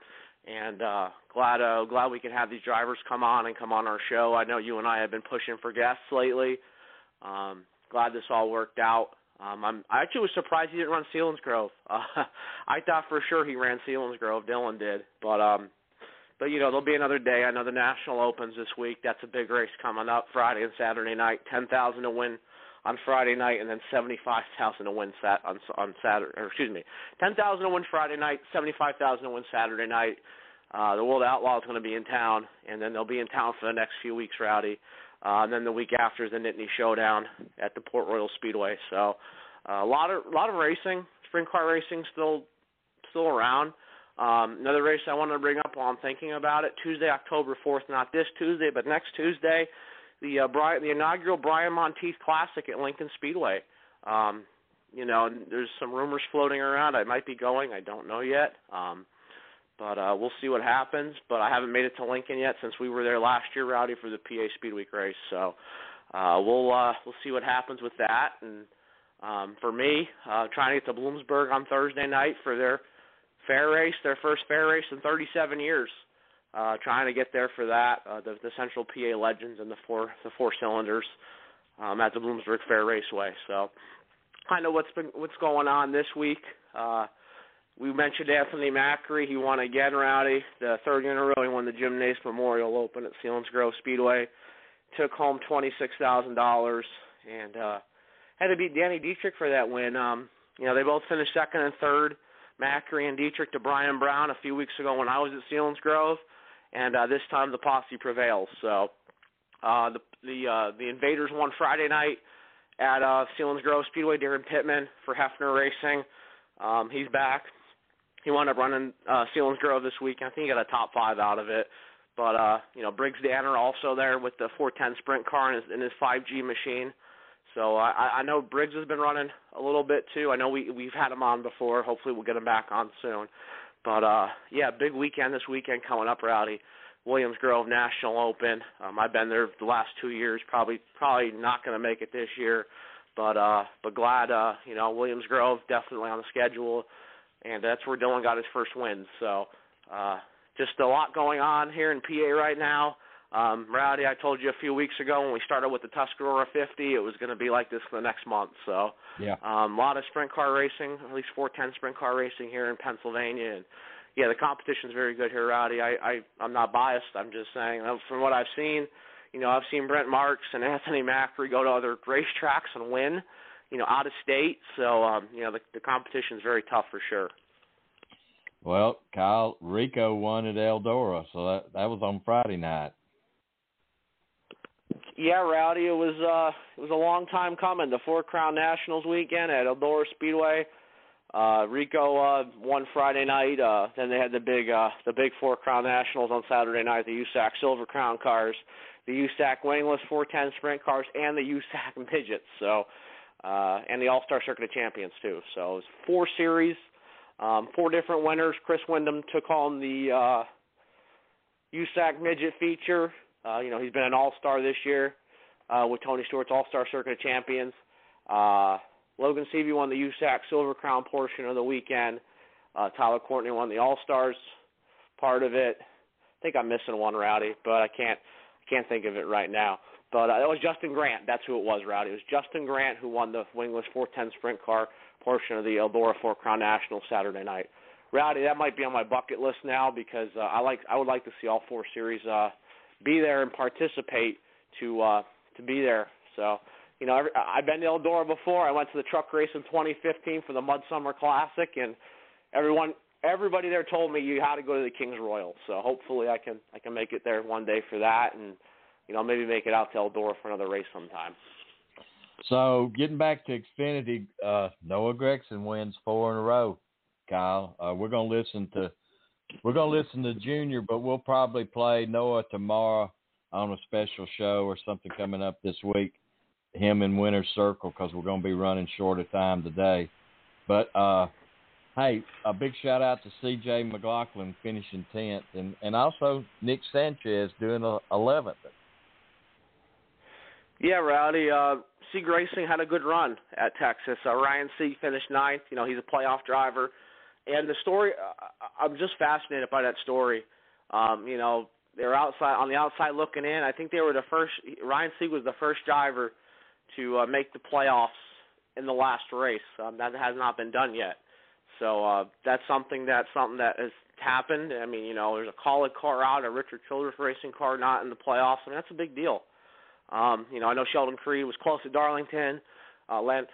and uh, glad uh, glad we can have these drivers come on and come on our show. I know you and I have been pushing for guests lately. Um, glad this all worked out. Um, I'm I actually was surprised he didn't run Selinsgrove. Uh, [laughs] I thought for sure he ran Selinsgrove. Dylan did, but um, but you know there'll be another day. I know the National Opens this week. That's a big race coming up Friday and Saturday night. Ten thousand to win on Friday night, and then seventy-five thousand to win sat on on Saturday. Or excuse me, ten thousand to win Friday night, seventy-five thousand to win Saturday night. Uh, the World Outlaw is going to be in town, and then they'll be in town for the next few weeks, Rowdy. Uh, and then the week after is the Nittany Showdown at the Port Royal Speedway. So uh, a lot of a lot of racing, sprint car racing still still around. Um, another race I wanted to bring up while I'm thinking about it: Tuesday, October 4th, not this Tuesday, but next Tuesday, the uh, Brian, the inaugural Brian Montieth Classic at Lincoln Speedway. Um, you know, there's some rumors floating around. I might be going. I don't know yet. Um, but uh, we'll see what happens. But I haven't made it to Lincoln yet since we were there last year, Rowdy, for the PA Speed Week race. So uh, we'll uh, we'll see what happens with that. And um, for me, uh, trying to get to Bloomsburg on Thursday night for their fair race, their first fair race in 37 years. Uh, trying to get there for that. Uh, the, the Central PA Legends and the four the four cylinders um, at the Bloomsburg Fair Raceway. So, kind of what's been what's going on this week. Uh, we mentioned Anthony Macri. He won again, Rowdy. The third year in a row, he won the Jim Nace Memorial Open at Selinsgrove Speedway. Took home twenty six thousand dollars and uh, had to beat Danny Dietrich for that win. Um, you know, they both finished second and third. Macri and Dietrich to Brian Brown a few weeks ago when I was at Selinsgrove, and uh, this time the posse prevails. So uh, the the uh, the Invaders won Friday night at uh, Selinsgrove Speedway. Darren Pittman for Heffner Racing. Um, he's back. He wound up running uh, Selinsgrove this week. I think he got a top five out of it. But uh, you know, Briggs Danner also there with the 410 sprint car in his, in his 5G machine. So I, I know Briggs has been running a little bit too. I know we we've had him on before. Hopefully we'll get him back on soon. But uh yeah, big weekend this weekend coming up, Rowdy. Williams Grove National Open. Um, I've been there the last two years. Probably probably not going to make it this year, but uh but glad uh you know Williams Grove definitely on the schedule, and that's where Dylan got his first win. So uh just a lot going on here in PA right now. Um, Rowdy, I told you a few weeks ago when we started with the Tuscarora 50, it was going to be like this for the next month. So, yeah, um, a lot of sprint car racing, at least 410 sprint car racing here in Pennsylvania, and yeah, the competition's very good here, Rowdy. I, I I'm not biased. I'm just saying from what I've seen. You know, I've seen Brent Marks and [laughs] Anthony Macri go to other racetracks and win. You know, out of state. So, um, you know, the the competition's very tough for sure. Well, Kyle Rico won at Eldora, so that that was on Friday night. Yeah, Rowdy, it was uh it was a long time coming. The Four Crown Nationals weekend at Eldora Speedway. Uh Rico uh won Friday night. Uh then they had the big uh the big Four Crown Nationals on Saturday night, the USAC Silver Crown cars, the USAC wingless 410 sprint cars and the USAC [laughs] midgets. So uh and the All-Star Circuit of Champions too. So it was four series, um four different winners. Chris Windom took home the uh USAC midget feature. Uh, you know, he's been an all-star this year uh, with Tony Stewart's All-Star Circuit of Champions. Uh, Logan Seavey won the USAC Silver Crown portion of the weekend. Uh, Tyler Courtney won the All-Stars part of it. I think I'm missing one, Rowdy, but I can't I can't think of it right now. But uh, it was Justin Grant. That's who it was, Rowdy. It was Justin Grant who won the wingless 410 sprint car portion of the Eldora Four Crown National Saturday night. Rowdy, that might be on my bucket list now because uh, I like I would like to see all four series uh, be there and participate to uh, to be there. So, you know, I've been to Eldora before. I went to the truck race in 2015 for the Mudsummer Classic, and everyone, everybody there told me you had to go to the Kings Royal. So hopefully, I can I can make it there one day for that, and you know, maybe make it out to Eldora for another race sometime. So, getting back to Xfinity, uh, Noah Gragson wins four in a row. Kyle, uh, we're gonna listen to we're gonna listen to Junior, but we'll probably play Noah tomorrow on a special show or something coming up this week. Him in Winner's Circle because we're gonna be running short of time today. But uh, hey, a big shout out to C.J. McLaughlin finishing tenth, and and also Nick Sanchez doing eleventh. Yeah, Rowdy. Uh, Sieg Racing had a good run at Texas. Uh, Ryan Sieg finished ninth. You know, he's a playoff driver. And the story, I'm just fascinated by that story. Um, you know, they're outside on the outside looking in. I think they were the first. Ryan Sieg was the first driver to uh, make the playoffs in the last race. Um, that has not been done yet. So uh, that's something that something that has happened. I mean, you know, there's a Kaulig car out, a Richard Childress racing car not in the playoffs. I mean, that's a big deal. Um, you know, I know Sheldon Creed was close to Darlington. Uh, Len,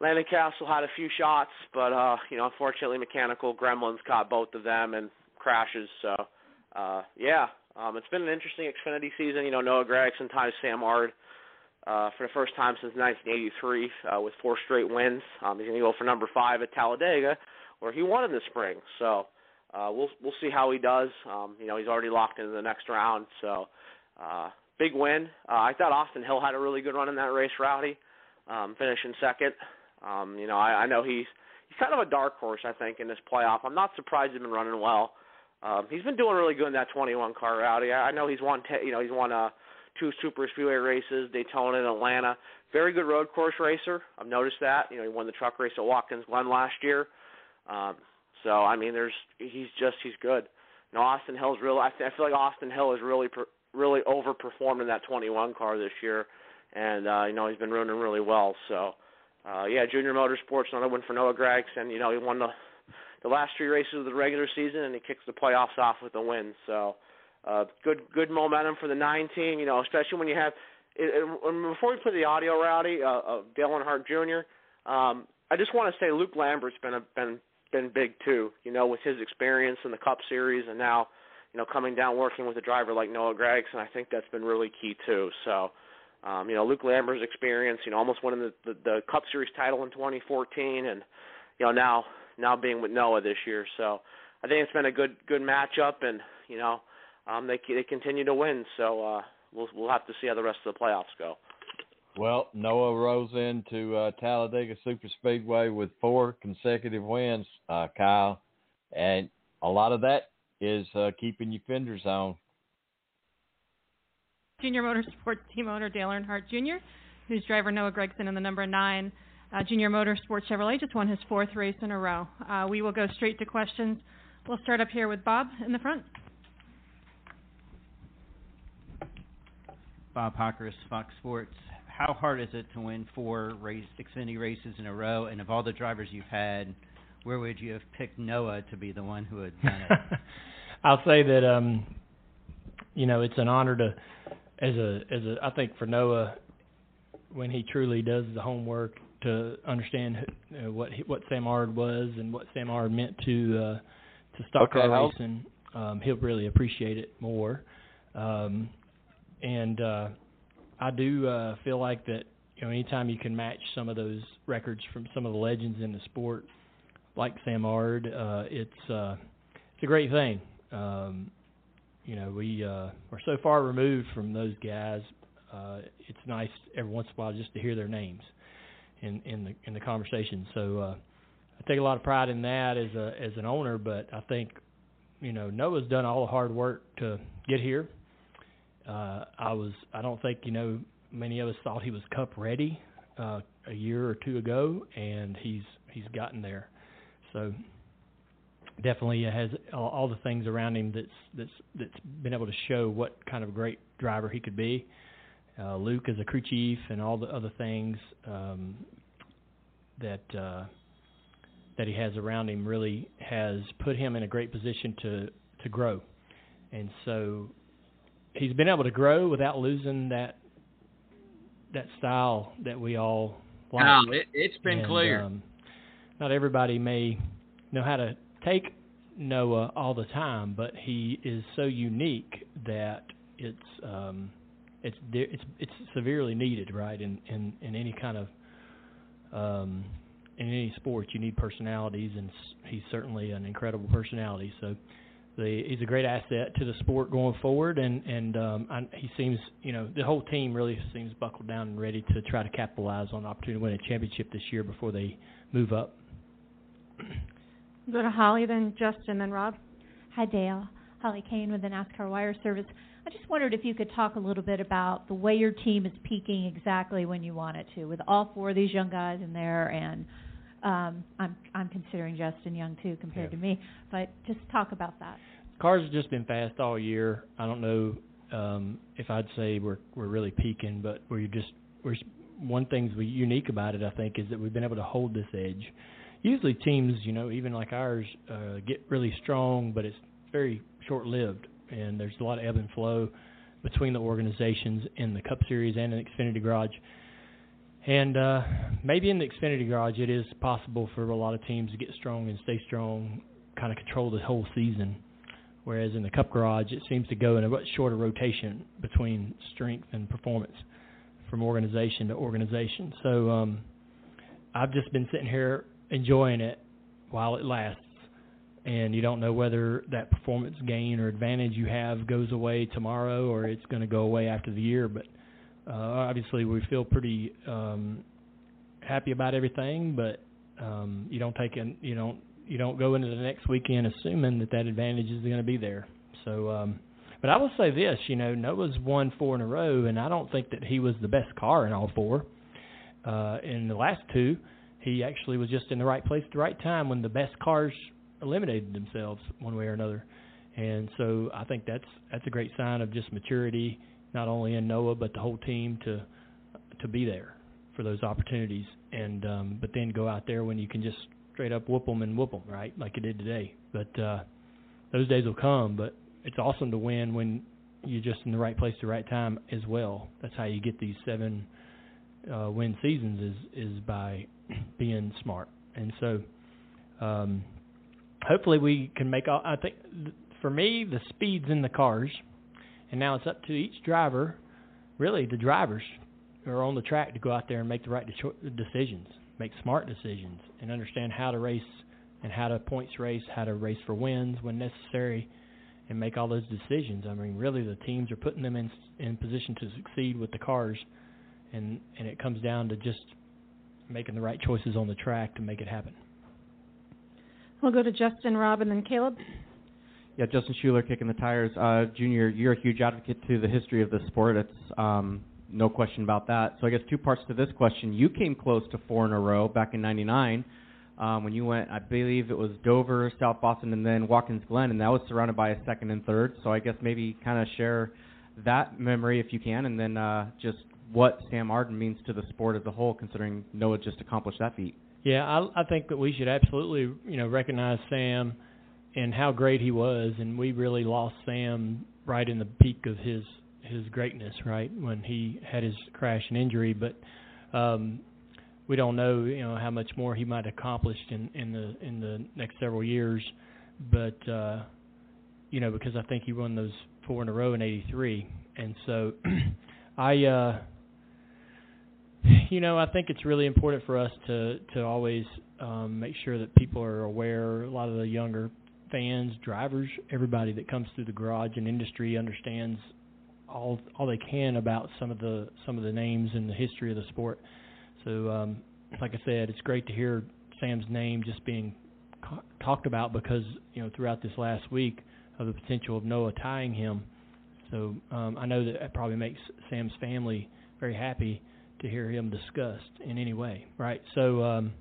Landon Cassill had a few shots, but uh, you know, unfortunately, mechanical gremlins caught both of them and crashes. So, uh, yeah, um, it's been an interesting Xfinity season. You know, Noah Gragson ties Sam Ard uh, for the first time since 1983 uh, with four straight wins. Um, he's going to go for number five at Talladega, where he won in the spring. So uh, we'll we'll see how he does. Um, you know, he's already locked into the next round. So uh, big win. Uh, I thought Austin Hill had a really good run in that race, Rowdy, um, finishing second. Um, you know, I, I know he's he's kind of a dark horse, I think, in this playoff. I'm not surprised he's been running well. Um, he's been doing really good in that 21 car rowdy. I, know he's won, t- you know, he's won uh, two super speedway races, Daytona and Atlanta. Very good road course racer. I've noticed that. You know, he won the truck race at Watkins Glen last year. Um, so I mean, there's he's just he's good. you know, Austin Hill's really. I, th- I feel like Austin Hill has really per, really overperformed in that 21 car this year, and uh, you know he's been running really well. So, uh, yeah, Junior Motorsports another win for Noah Gragson. You know he won the the last three races of the regular season, and he kicks the playoffs off with a win. So, uh, good good momentum for the nine team. You know, especially when you have. It, it, before we play the audio, Rowdy, uh, of Dale Earnhardt Jr. Um, I just want to say Luke Lambert's been a, been been big too. You know, with his experience in the Cup Series and now, you know, coming down working with a driver like Noah Gragson, I think that's been really key too. So, um, you know, Luke Lambert's experience, you know, almost winning the, the the Cup Series title in 2014, and you know now now being with Noah this year. So, I think it's been a good good matchup, and you know, um, they they continue to win. So uh, we'll we'll have to see how the rest of the playoffs go. Well, Noah rose into uh, Talladega Superspeedway with four consecutive wins, uh, Kyle, and a lot of that is uh, keeping your fenders on. Junior Motorsports team owner Dale Earnhardt Jr., whose driver Noah Gragson in the number nine uh, Junior Motorsports Chevrolet just won his fourth race in a row. Uh, we will go straight to questions. We'll start up here with Bob in the front. Bob Pockrass, Fox Sports how hard is it to win four race Xfinity races in a row? And of all the drivers you've had, where would you have picked Noah to be the one who had done it? [laughs] I'll say that um, you know it's an honor to, as a as a I think for Noah, when he truly does the homework to understand uh, what he, what Sam Ard was and what Sam Ard meant to uh, to stock okay, car racing, um, he'll really appreciate it more. Um, and uh, I do uh, feel like that you know anytime you can match some of those records from some of the legends in the sport, like Sam Ard, uh, it's uh, it's a great thing. Um, you know, we uh, are so far removed from those guys. Uh, it's nice every once in a while just to hear their names in in the in the conversation. So uh, I take a lot of pride in that as a as an owner. But I think you know Noah's done all the hard work to get here uh, I was I don't think you know many of us thought he was cup ready uh, a year or two ago, and he's he's gotten there. So definitely has all, the things around him that's that's that's been able to show what kind of great driver he could be. Uh, Luke is a crew chief and all the other things um, that uh, that he has around him really has put him in a great position to to grow. And so he's been able to grow without losing that that style that we all like. No, it, it's been and, clear. Um, not everybody may know how to take Noah all the time, but he is so unique that it's um, it's it's it's severely needed, right? In in in any kind of um, in any sport, you need personalities, and he's certainly an incredible personality. So the he's a great asset to the sport going forward, and and um, I, he seems you know the whole team really seems buckled down and ready to try to capitalize on the opportunity to win a championship this year before they move up. Go to Holly, then Justin, then Rob. Hi, Dale. Holly Cain with the NASCAR Wire Service. I just wondered if you could talk a little bit about the way your team is peaking exactly when you want it to, with all four of these young guys in there, and um, I'm I'm considering Justin Young too compared yeah. to me, but just talk about that. Cars have just been fast all year. I don't know um, if I'd say we're we're really peaking, but we're just we're one thing's we unique about it. I think is that we've been able to hold this edge. Usually teams, you know, even like ours, uh, get really strong, but it's very short-lived, and there's a lot of ebb and flow between the organizations in the Cup Series and in Xfinity Garage. And uh, maybe in the Xfinity Garage, it is possible for a lot of teams to get strong and stay strong, kind of control the whole season. Whereas in the Cup Garage, it seems to go in a much shorter rotation between strength and performance from organization to organization. So um, I've just been sitting here enjoying it while it lasts. And you don't know whether that performance gain or advantage you have goes away tomorrow or it's going to go away after the year. But uh, obviously, we feel pretty um, happy about everything, but um, you don't take in, you don't you don't go into the next weekend assuming that that advantage is going to be there. So, um, but I will say this, you know, Noah's won four in a row, and I don't think that he was the best car in all four. Uh, in the last two, he actually was just in the right place at the right time when the best cars eliminated themselves one way or another. And so I think that's that's a great sign of just maturity, not only in Noah but the whole team to to be there for those opportunities. And um, but then go out there when you can just straight up whoop them and whoop them, right, like you did today. But uh, those days will come. But it's awesome to win when you're just in the right place at the right time as well. That's how you get these seven uh, win seasons is is by being smart. And so, um, hopefully, we can make. All, I think for me, the speed's in the cars, and now it's up to each driver. Really, the drivers are on the track to go out there and make the right de- decisions, make smart decisions, and understand how to race and how to points race, how to race for wins when necessary, and make all those decisions. I mean, really, the teams are putting them in in position to succeed with the cars, and and it comes down to just making the right choices on the track to make it happen. We'll go to Justin, Rob, and then Caleb. Yeah, Justin Schuler kicking the tires. Uh, Junior, you're a huge advocate to the history of the sport. It's um, no question about that. So I guess two parts to this question. You came close to four in a row back in '99 um, when you went. I believe it was Dover, South Boston, and then Watkins Glen, and that was surrounded by a second and third. So I guess maybe kind of share that memory if you can, and then uh, just what Sam Arden means to the sport as a whole, considering Noah just accomplished that feat. Yeah, I, I think that we should absolutely, you know, recognize Sam and how great he was, and we really lost Sam right in the peak of his his greatness, right when he had his crash and injury. But um, we don't know, you know, how much more he might accomplish in in the in the next several years. But uh, you know, because I think he won those four in a row in '83, and so [clears throat] I. uh you know, I think it's really important for us to to always um, make sure that people are aware. A lot of the younger fans, drivers, everybody that comes through the garage and industry understands all all they can about some of the some of the names and the history of the sport. So, um, like I said, it's great to hear Sam's name just being co- talked about because you know throughout this last week of the potential of Noah tying him. So um, I know that that probably makes Sam's family very happy to hear him discussed in any way, right? So um,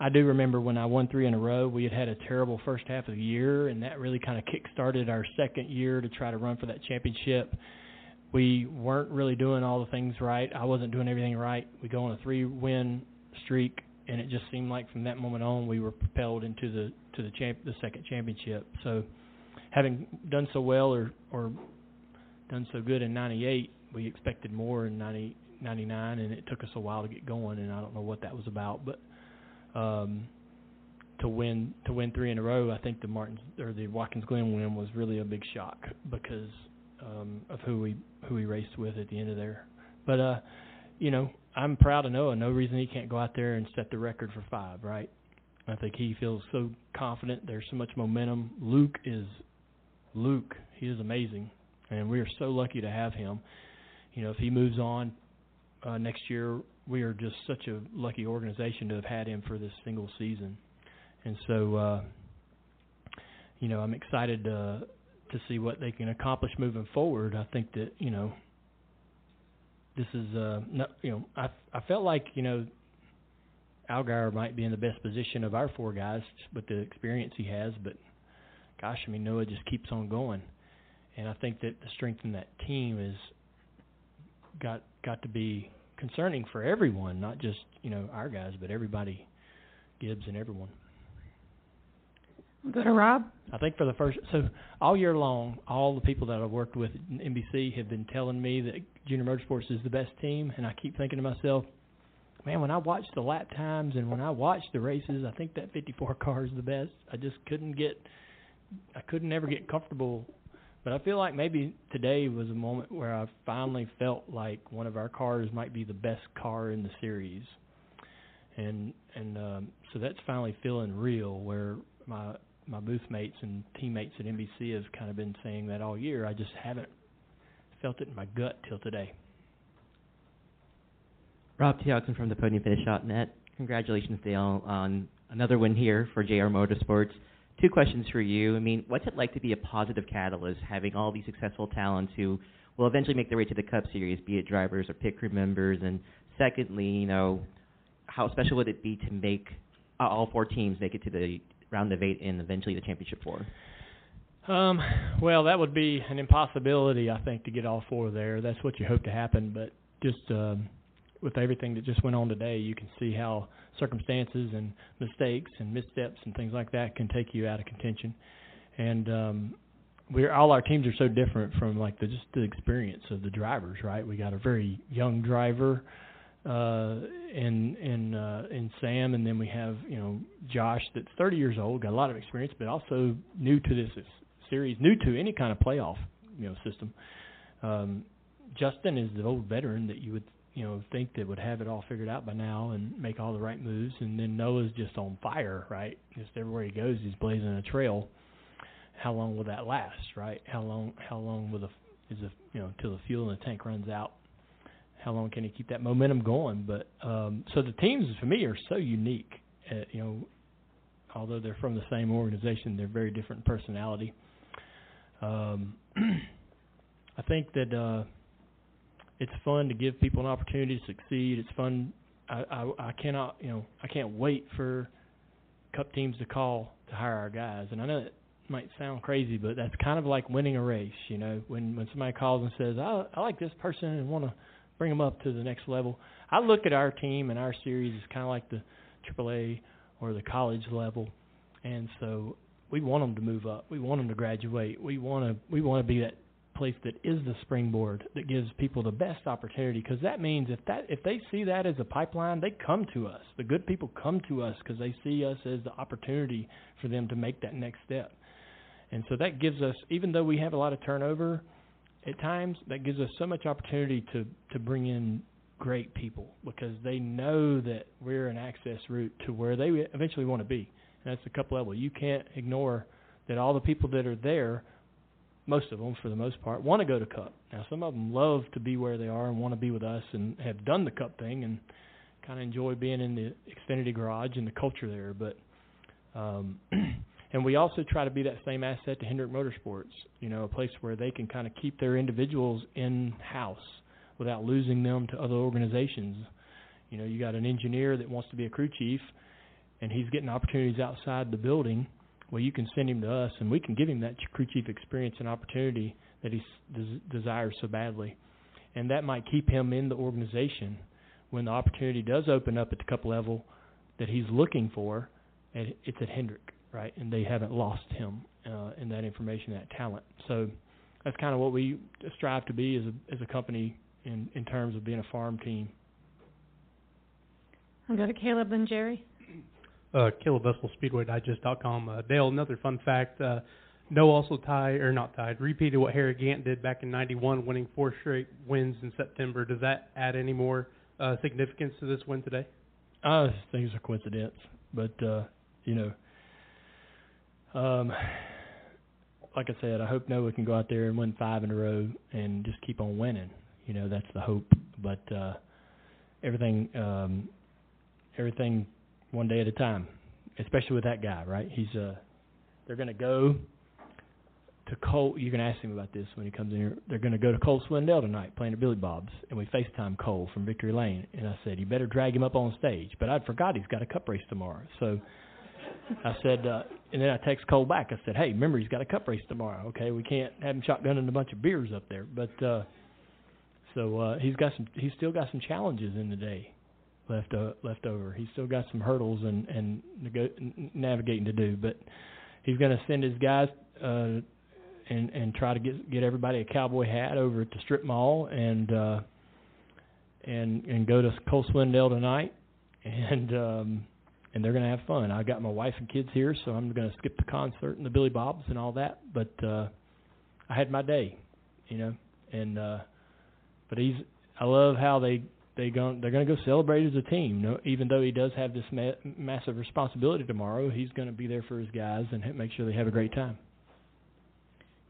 I do remember when I won three in a row, we had had a terrible first half of the year, and that really kind of kick-started our second year to try to run for that championship. We weren't really doing all the things right. I wasn't doing everything right. We go on a three-win streak, and it just seemed like from that moment on we were propelled into the to the champ the second championship. So, having done so well or or done so good in '98, we expected more in '90 99, and it took us a while to get going, and I don't know what that was about, but um, to win to win three in a row, I think the Martins or the Watkins Glen win was really a big shock because um, of who we who we raced with at the end of there. But uh, you know, I'm proud of Noah. No reason he can't go out there and set the record for five, right? I think he feels so confident. There's so much momentum. Luke is Luke. He is amazing, and we are so lucky to have him. You know, if he moves on, uh, next year. We are just such a lucky organization to have had him for this single season, and so uh, you know I'm excited uh, to see what they can accomplish moving forward. I think that you know this is uh, no, you know I I felt like you know Allgaier might be in the best position of our four guys with the experience he has, but gosh, I mean Noah just keeps on going, and I think that the strength in that team is got got to be concerning for everyone, not just you know our guys, but everybody, Gibbs and everyone. Go to Rob. I think for the first, so all year long, all the people that I've worked with in NBC have been telling me that Junior Motorsports is the best team, and I keep thinking to myself, man, when I watch the lap times and when I watch the races, I think that 54 car is the best. I just couldn't get, I couldn't ever get comfortable but I feel like maybe today was a moment where I finally felt like one of our cars might be the best car in the series, and and um, so that's finally feeling real. Where my my booth mates and teammates at NBC have kind of been saying that all year. I just haven't felt it in my gut till today. Rob Tiongson from the Podium Finish.net. Congratulations, Dale, on another win here for JR Motorsports. Two questions for you. I mean, what's it like to be a positive catalyst, having all these successful talents who will eventually make their way to the Cup Series, be it drivers or pit crew members? And secondly, you know, how special would it be to make uh, all four teams make it to the round of eight and eventually the championship four? Um, well, that would be an impossibility, I think, to get all four there. That's what you hope to happen, but just um, with everything that just went on today, you can see how circumstances and mistakes and missteps and things like that can take you out of contention. And um, we're all our teams are so different from like the just the experience of the drivers, right? We got a very young driver uh in in uh in Sam and then we have, you know, Josh that's 30 years old, got a lot of experience but also new to this series, new to any kind of playoff, you know, system. Um Justin is the old veteran that you would, you know, think that would have it all figured out by now and make all the right moves and then Noah's just on fire, right? Just everywhere he goes he's blazing a trail. How long will that last, right? How long how long will the is the you know till the fuel in the tank runs out how long can he keep that momentum going? But um, so the teams for me are so unique. Uh, you know, although they're from the same organization, they're very different personality. Um, [clears throat] I think that uh, it's fun to give people an opportunity to succeed. It's fun. I, I, I cannot, you know, I can't wait for cup teams to call to hire our guys. And I know it might sound crazy, but that's kind of like winning a race. You know, when when somebody calls and says, "I, I like this person and want to." bring them up to the next level. I look at our team and our series as kind of like the AAA or the college level, and so we want them to move up. We want them to graduate. We want to we want to be that place that is the springboard that gives people the best opportunity because that means if that if they see that as a pipeline they come to us the good people come to us because they see us as the opportunity for them to make that next step and so that gives us even though we have a lot of turnover at times that gives us so much opportunity to to bring in great people because they know that we're an access route to where they eventually want to be. And that's the cup level. You can't ignore that all the people that are there, most of them for the most part, want to go to cup. Now some of them love to be where they are and want to be with us and have done the cup thing and kind of enjoy being in the Xfinity garage and the culture there. But um, [clears throat] And we also try to be that same asset to Hendrick Motorsports, you know, a place where they can kind of keep their individuals in house without losing them to other organizations. You know, you got an engineer that wants to be a crew chief and he's getting opportunities outside the building. Well, you can send him to us and we can give him that crew chief experience and opportunity that he des- desires so badly. And that might keep him in the organization when the opportunity does open up at the cup level that he's looking for. And it's at Hendrick right? And they haven't lost him uh, in that information, that talent. So that's kind of what we strive to be as a as a company in in terms of being a farm team. I'll go to Caleb then Jerry. Uh, Caleb Vessel, SpeedwayDigest.com. Uh, Dale, another fun fact. Uh, no also tied, or not tied, repeated what Harry Gant did back in 91, winning four straight wins in September. Does that add any more uh, significance to this win today? I think it's a coincidence, but, uh, you know, um, like I said, I hope Noah can go out there and win five in a row and just keep on winning. You know, that's the hope. But uh, everything, um, everything, one day at a time. Especially with that guy, right? He's uh, they're going to go to Cole. You can ask him about this when he comes in here. They're going to go to Cole Swindell tonight, playing at Billy Bob's, and we FaceTime Cole from Victory Lane, and I said, "You better drag him up on stage." But I'd forgot he's got a cup race tomorrow, so I said, uh, and then I text Cole back. I said, hey, remember he's got a cup race tomorrow. Okay, we can't have him shotgunning a bunch of beers up there. But uh, so uh, he's got some. He's still got some challenges in the day left uh, left over. He's still got some hurdles and and nego- navigating to do. But he's going to send his guys uh, and and try to get get everybody a cowboy hat over at the strip mall and uh, and and go to Cole Swindell tonight and. um and they're going to have fun. I got my wife and kids here, so I'm going to skip the concert and the Billy Bobs and all that. But uh, I had my day, you know, and uh, but he's. I love how they they going they're going to go celebrate as a team. No, even though he does have this ma- massive responsibility tomorrow, he's going to be there for his guys and make sure they have a great time.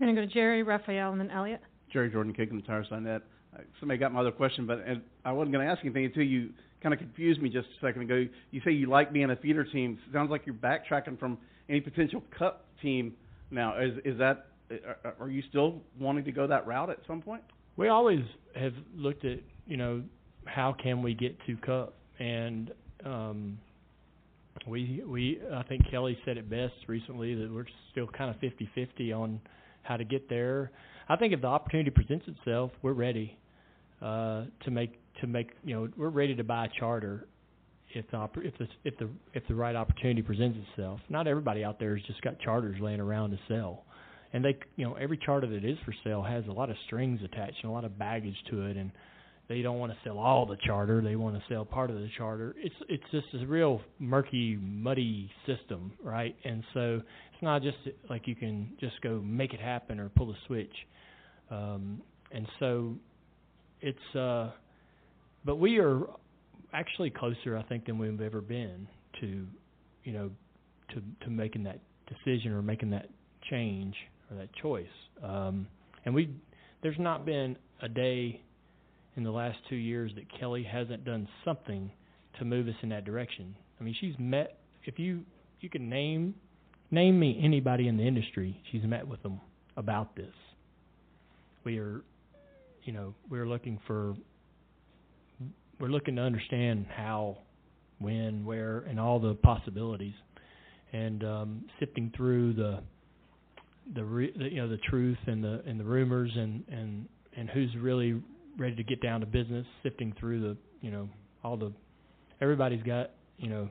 I'm going to go to Jerry, Raphael, and then Elliot. Jerry Jordan kicking the tires on that. Uh, somebody got my other question, but and I wasn't going to ask anything until you kind of confused me just a second ago. You say you like being a feeder team. Sounds like you're backtracking from any potential cup team now. Is is that are you still wanting to go that route at some point? We always have looked at you know how can we get to cup and um, we we I think Kelly said it best recently that we're still kind of 50-50 on how to get there. I think if the opportunity presents itself, we're ready uh, to make to make you know we're ready to buy a charter if the if the if the if the right opportunity presents itself. Not everybody out there has just got charters laying around to sell, and they you know every charter that is for sale has a lot of strings attached and a lot of baggage to it, and they don't want to sell all the charter. They want to sell part of the charter. It's it's just a real murky, muddy system, right? And so it's not just like you can just go make it happen or pull a switch. Um, and so it's uh, but we are actually closer, I think, than we've ever been to, you know, to to making that decision or making that change or that choice. Um, and we, there's not been a day in the last two years that Kelly hasn't done something to move us in that direction. I mean, she's met. If you you can name name me anybody in the industry, she's met with them about this. We are, you know, we're looking for we're looking to understand how, when, where, and all the possibilities, and um, sifting through the the, re, the you know the truth and the and the rumors and and and who's really ready to get down to business, sifting through the you know all the everybody's got you know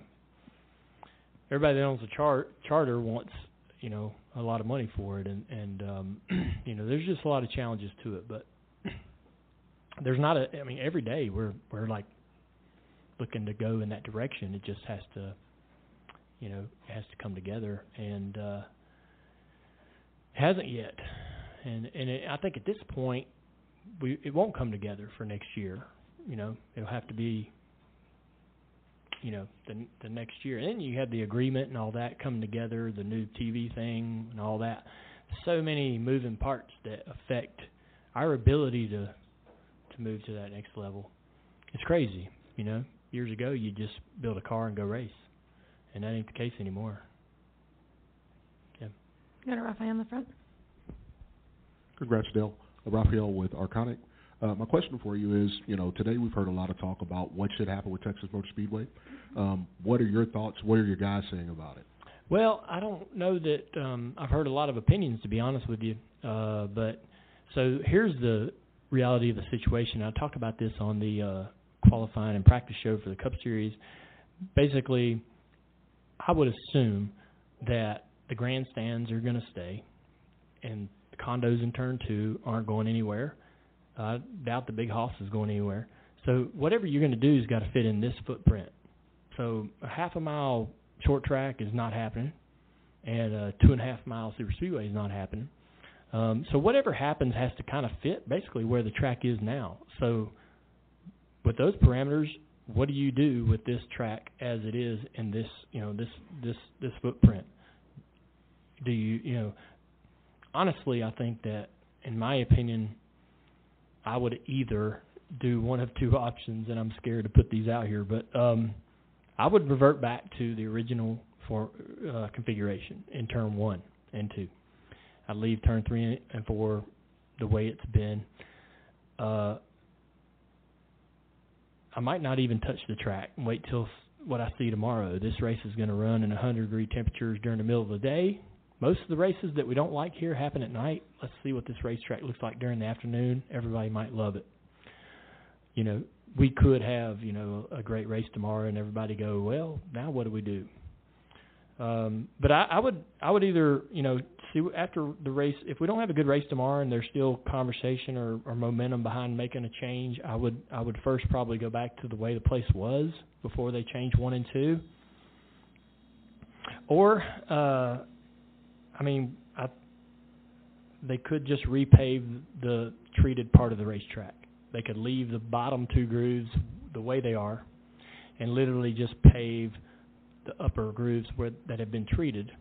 everybody that owns a chart charter wants you know a lot of money for it and and um [clears throat] you know there's just a lot of challenges to it but [clears throat] there's not a I mean every day we're we're like looking to go in that direction. It just has to you know, has to come together and uh hasn't yet. And and it, I think at this point we it won't come together for next year. You know, it'll have to be you know the the next year. And then you have the agreement and all that coming together, the new TV thing and all that. So many moving parts that affect our ability to to move to that next level. It's crazy, you know. Years ago, you just build a car and go race, and that ain't the case anymore. Yeah. Go to Raphael in the front. Congrats, Dale. Raphael with Arconic. Uh, my question for you is, you know, today we've heard a lot of talk about what should happen with Texas Motor Speedway. Um, what are your thoughts? What are your guys saying about it? Well, I don't know that um, I've heard a lot of opinions, to be honest with you. Uh, but so here's the reality of the situation. I talked about this on the uh, qualifying and practice show for the Cup Series. Basically, I would assume that the grandstands are going to stay, and condos in turn two aren't going anywhere. I doubt the big house is going anywhere. So whatever you're going to do has got to fit in this footprint. So a half a mile short track is not happening, and a two and a half mile super speedway is not happening. Um, so whatever happens has to kind of fit basically where the track is now. So with those parameters, what do you do with this track as it is in this you know this this this footprint? Do you you know honestly I think that in my opinion I would either do one of two [laughs] options and I'm scared to put these out here, but um I would revert back to the original for uh, configuration in turn 1 and 2. I'd leave turn 3 and 4 the way it's been. Uh I might not even touch the track and wait till what I see tomorrow. This race is going to run in 100 degree temperatures during the middle of the day. Most of the races that we don't like here happen at night. Let's see what this racetrack looks like during the afternoon. Everybody might love it. You know, we could have, you know, a great race tomorrow and everybody go, well, now what do we do? Um, but I, I would, I would either, you know, see after the race, if we don't have a good race tomorrow and there's still conversation or, or momentum behind making a change, I would, I would first probably go back to the way the place was before they changed one and two. Or, uh, I mean, I, they could just repave the treated part of the racetrack. They could leave the bottom two grooves the way they are, and literally just pave the upper grooves where that have been treated.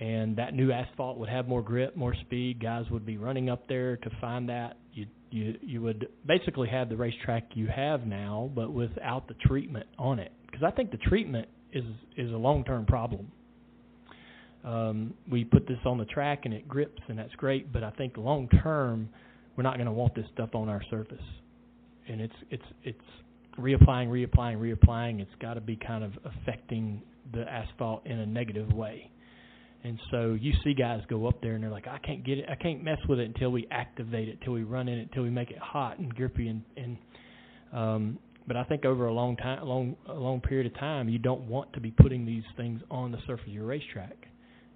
And that new asphalt would have more grip, more speed. Guys would be running up there to find that. You you you would basically have the racetrack you have now, but without the treatment on it. Because I think the treatment is is a long term problem um, we put this on the track and it grips and that's great, but I think long term we're not going to want this stuff on our surface. And it's it's it's reapplying, reapplying, reapplying, it's got to be kind of affecting the asphalt in a negative way. And so you see guys go up there and they're like, I can't get it, I can't mess with it until we activate it, until we run in it, until we make it hot and grippy and, and um, but I think over a long time, long, a long period of time, you don't want to be putting these things on the surface of your racetrack,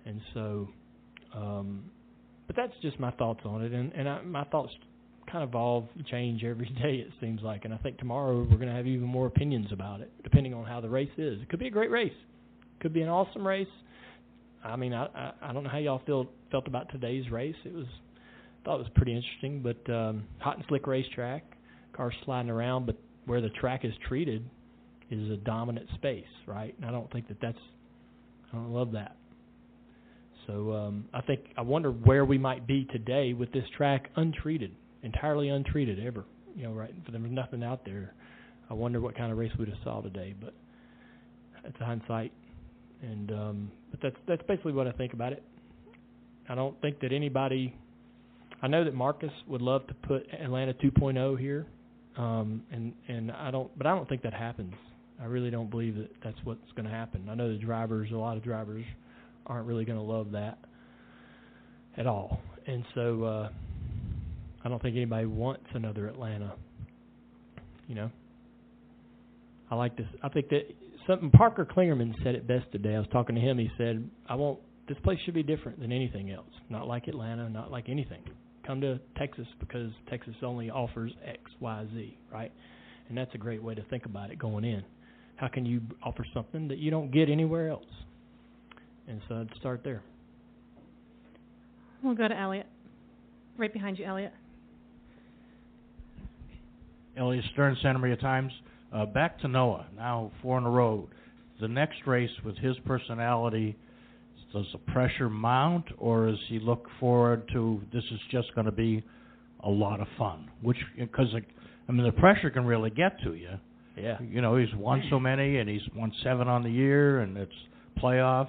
and so, um, but that's just my thoughts on it, and and I, my thoughts kind of evolve, change every [laughs] day. It seems like, and I think tomorrow we're going to have even more opinions about it, depending on how the race is. It could be a great race, could be an awesome race. I mean, I I, I don't know how y'all feel felt about today's race. It was thought it was pretty interesting, but um, hot and slick racetrack, cars sliding around, but where the track is treated is a dominant space, right? And I don't think that that's I don't love that. So um, I think I wonder where we might be today with this track untreated, entirely untreated ever. You know, right? There was nothing out there. I wonder what kind of race we'd have saw today, but it's hindsight. And um, but that's that's basically what I think about it. I don't think that anybody. I know that Marcus would love to put Atlanta 2.0 here, um, and and I don't, but I don't think that happens. I really don't believe that that's what's going to happen. I know the drivers, a lot of drivers, aren't really going to love that at all, and so uh, I don't think anybody wants another Atlanta. You know, I like this. I think that something Parker Kligerman said it best today. I was talking to him. He said, "I want this place should be different than anything else. Not like Atlanta, not like anything. Come to Texas because Texas only offers X, Y, Z, right? And that's a great way to think about it going in. How can you offer something that you don't get anywhere else? And so I'd start there. We'll go to Elliot. Right behind you, Elliot. Elliot Stern, Santa Maria Times. Uh, back to Noah. Now four in a row. The next race with his personality, does the pressure mount, or does he look forward to this is just going to be a lot of fun? Which because I mean the pressure can really get to you. Yeah. You know he's won so many, and he's won seven on the year, and it's playoffs.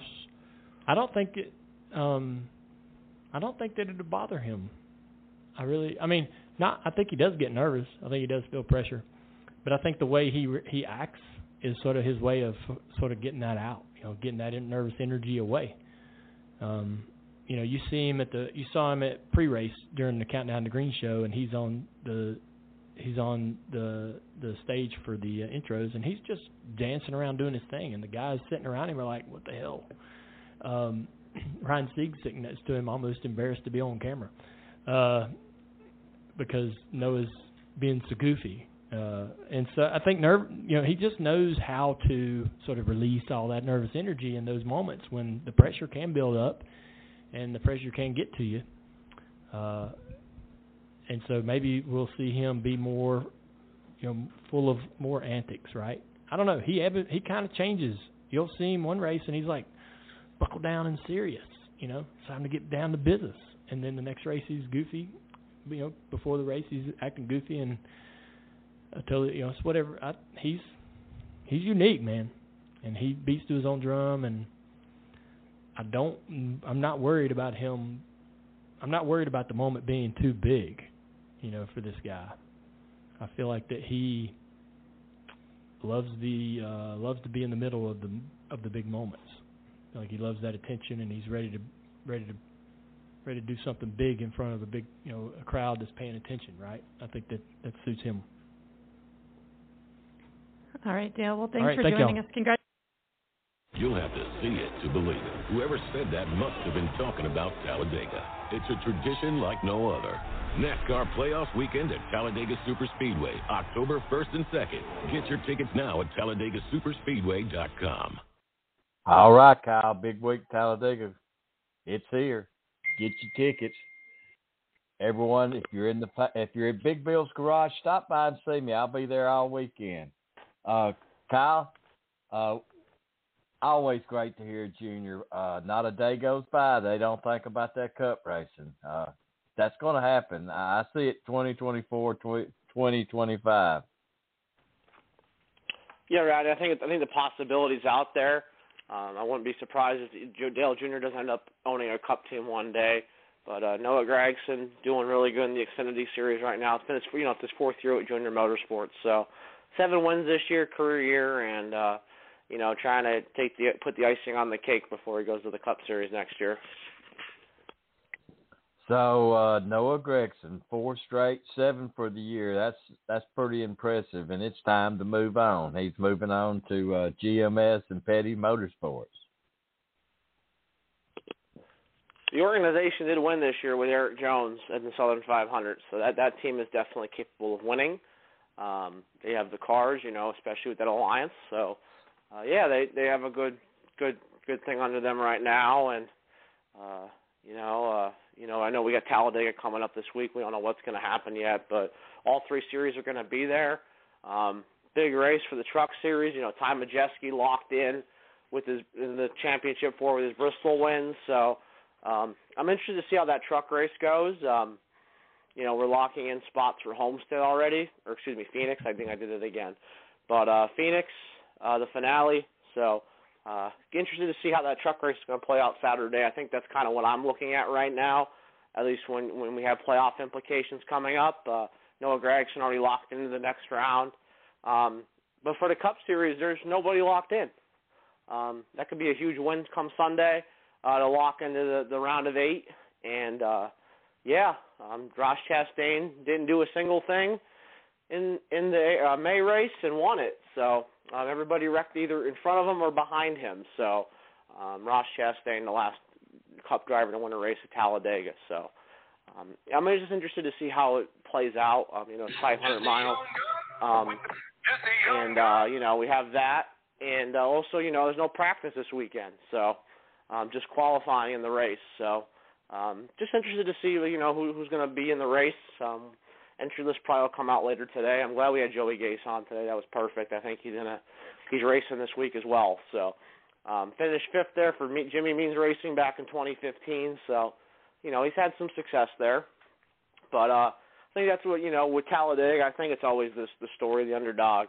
I don't think it. Um, I don't think that it'd bother him. I really. I mean, not. I think he does get nervous. I think he does feel pressure, but I think the way he he acts is sort of his way of sort of getting that out. You know, getting that nervous energy away. Um, you know, you see him at the you saw him at pre-race during the countdown to green show, and he's on the he's on the the stage for the uh, intros, and he's just dancing around doing his thing, and the guys sitting around him are like, "What the hell?" Um, [clears throat] Ryan Sieg sitting next to him, almost embarrassed to be on camera, uh, because Noah's being so goofy. Uh, and so I think nerve, you know, he just knows how to sort of release all that nervous energy in those moments when the pressure can build up and the pressure can get to you. Uh, and so maybe we'll see him be more, you know, full of more antics, right? I don't know. He he kind of changes. You'll see him one race and he's like, buckle down and serious. You know, it's time to get down to business. And then the next race he's goofy. You know, before the race he's acting goofy and I totally, you know, it's whatever. I, he's he's unique, man, and he beats to his own drum, and I don't. I'm not worried about him. I'm not worried about the moment being too big, you know, for this guy. I feel like that he loves the uh, loves to be in the middle of the of the big moments. Like he loves that attention, and he's ready to ready to ready to do something big in front of a big you know a crowd that's paying attention. Right? I think that that suits him. All right, Dale. Well, thanks right, for thank joining y'all. us. Congrats. You'll have to see it to believe it. Whoever said that must have been talking about Talladega. It's a tradition like no other. NASCAR playoffs weekend at Talladega Superspeedway, October 1st and 2nd. Get your tickets now at TalladegaSuperspeedway.com. All right, Kyle. Big week Talladega. It's here. Get your tickets. Everyone, if you're in the if you're at Big Bill's Garage, stop by and see me. I'll be there all weekend. Uh, Kyle, uh, always great to hear Junior. Uh, not a day goes by they don't think about that cup racing. Uh, that's going to happen. I see it 2024, 2025. Yeah, right. I think I think the possibilities out there. Um, I wouldn't be surprised if Dale Jr. doesn't end up owning a Cup team one day. But uh, Noah Gragson doing really good in the Xfinity Series right now. It's been his you know it's his fourth year at Junior Motorsports, so seven wins this year, career year, and uh, you know trying to take the put the icing on the cake before he goes to the Cup Series next year. So uh, Noah Gragson, four straight, seven for the year. That's that's pretty impressive, and it's time to move on. He's moving on to uh, GMS and Petty Motorsports. The organization did win this year with Erik Jones in the Southern 500, so that that team is definitely capable of winning. Um, they have the cars, you know, especially with that alliance. So, uh, yeah, they they have a good good good thing under them right now, and uh, you know. Uh, you know, I know we got Talladega coming up this week. We don't know what's going to happen yet, but all three series are going to be there. Um, big race for the Truck Series. You know, Ty Majeski locked in with his in the championship four with his Bristol wins. So um, I'm interested to see how that truck race goes. Um, you know, we're locking in spots for Homestead already, or excuse me, Phoenix. I think I did it again, but uh, Phoenix, uh, the finale. So uh, interested to see how that truck race is going to play out Saturday. I think that's kind of what I'm looking at right now, at least when when we have playoff implications coming up. Uh, Noah Gragson already locked into the next round, um, but for the Cup Series, there's nobody locked in. Um, that could be a huge win come Sunday uh, to lock into the, the round of eight. And uh, yeah, um, Ross Chastain didn't do a single thing in in the uh, May race and won it. So um, everybody wrecked either in front of him or behind him. So um, Ross Chastain, the last Cup driver to win a race at Talladega. So um, I'm just interested to see how it plays out. Um, you know, it's 500 miles, um, and uh, you know we have that, and uh, also you know there's no practice this weekend, so um, just qualifying in the race. So um, just interested to see you know who, who's going to be in the race. Um, entry list probably will come out later today. I'm glad we had Joey Gase on today. That was perfect. I think he's in a he's racing this week as well. So um, finished fifth there for me, Jimmy Means Racing back in 2015. So you know he's had some success there. But uh, I think that's what you know with Talladega. I think it's always this the story the underdog.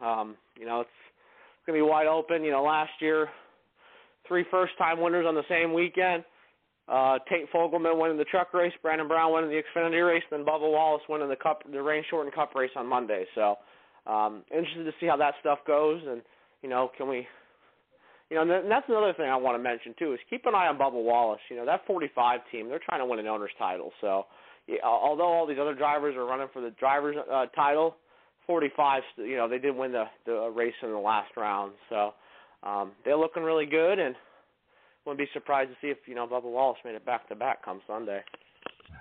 Um, you know it's, it's to be wide open. You know last year three first time winners on the same weekend uh, Tate Fogleman winning the truck race, Brandon Brown winning the Xfinity race, then Bubba Wallace winning the Cup, the rain shortened Cup race on Monday. So, um, interested to see how that stuff goes, and you know, can we, you know, and that's another thing I want to mention too is keep an eye on Bubba Wallace. You know, that 45 team, they're trying to win an owner's title. So, yeah, although all these other drivers are running for the drivers' uh, title, 45, you know, they did win the the race in the last round. So, um, they're looking really good, and wouldn't be surprised to see if you know Bubba Wallace made it back to back come Sunday.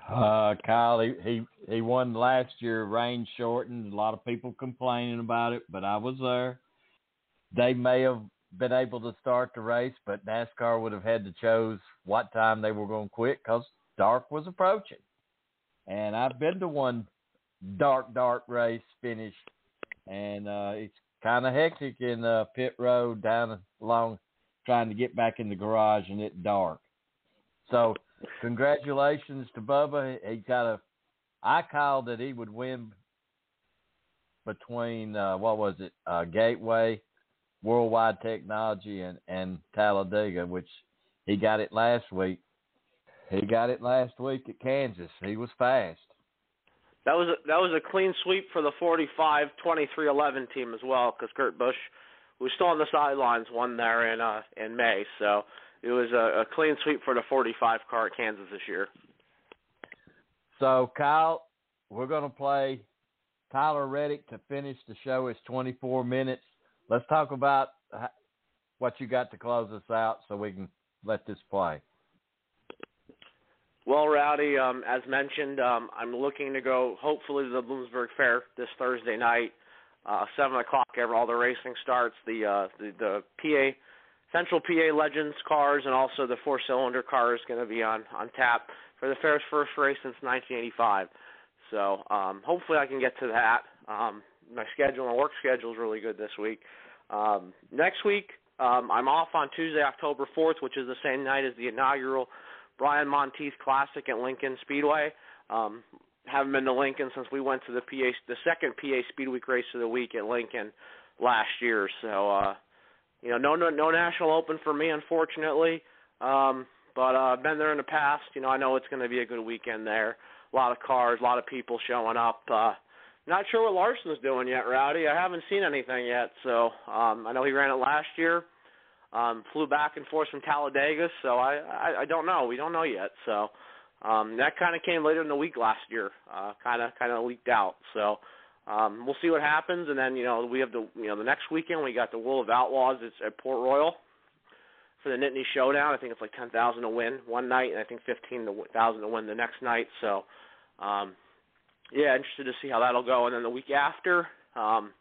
Uh, Kyle, he, he he won last year. Rain shortened. A lot of people complaining about it, but I was there. They may have been able to start the race, but NASCAR would have had to chose what time they were going to quit because dark was approaching. And I've been to one dark, dark race finish, and uh, it's kind of hectic in uh, pit road down along trying to get back in the garage and it's dark. So congratulations to Bubba. He got a. I called that he would win between uh, what was it, uh, Gateway, Worldwide Technology, and and Talladega, which he got it last week. He got it last week at Kansas. He was fast. That was a, that was a clean sweep for the 45-23-11 team as well, because Kurt Busch who was still on the sidelines, won there in uh, in May. So it was a, a clean sweep for the 45 car at Kansas this year. So Kyle, we're going to play Tyler Reddick to finish the show. It's 24 minutes. Let's talk about what you got to close us out, so we can let this play. Well, Rowdy, um, as mentioned, um, I'm looking to go hopefully to the Bloomsburg Fair this Thursday night uh, seven o'clock. Ever all the racing starts. The uh, the the PA Central PA Legends cars and also the four cylinder car is going to be on on tap for the fair's first race since 1985. So um, hopefully I can get to that. Um, my schedule, my work schedule is really good this week. Um, next week um, I'm off on Tuesday, October 4th, which is the same night as the inaugural Brian Montieth Classic at Lincoln Speedway. Um, haven't been to Lincoln since we went to the PA the second PA Speed Week race of the week at Lincoln last year. So uh you know, no no no national open for me unfortunately. Um but uh, I've been there in the past. You know, I know it's to be a good weekend there. A lot of cars, a lot of people showing up. Uh, not sure what Larson's doing yet, Rowdy. I haven't seen anything yet. So um, I know he ran it last year. Um, flew back and forth from Talladega, so I, I I don't know. We don't know yet. So um, that kind of came later in the week last year. Kind of kind of leaked out. So um, we'll see what happens. And then you know we have the you know the next weekend we got the World of Outlaws. It's at Port Royal for the Nittany Showdown. I think it's like ten thousand to win one night, and I think fifteen thousand to win the next night. So, um, yeah, interested to see how that'll go. And then the week after, um,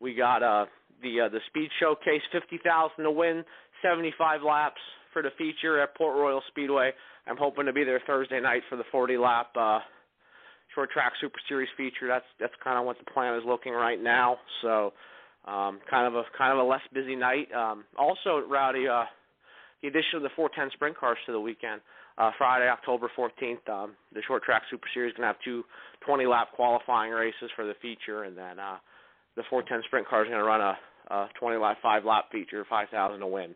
we got uh, the uh, the Speed Showcase, fifty thousand to win, seventy five laps for the feature at Port Royal Speedway. I'm hoping to be there Thursday night for the forty lap uh, short track Super Series feature. That's that's kind of what the plan is looking right now. So um, kind of a kind of a less busy night. Um, also, Rowdy, uh, the addition of the 410 sprint cars to the weekend. Uh, Friday, October 14th, um, the short track Super Series is going to have two 20 lap qualifying races for the feature, and then uh, the 410 sprint car is going to run a, a 20 lap, five lap feature, 5,000 to win.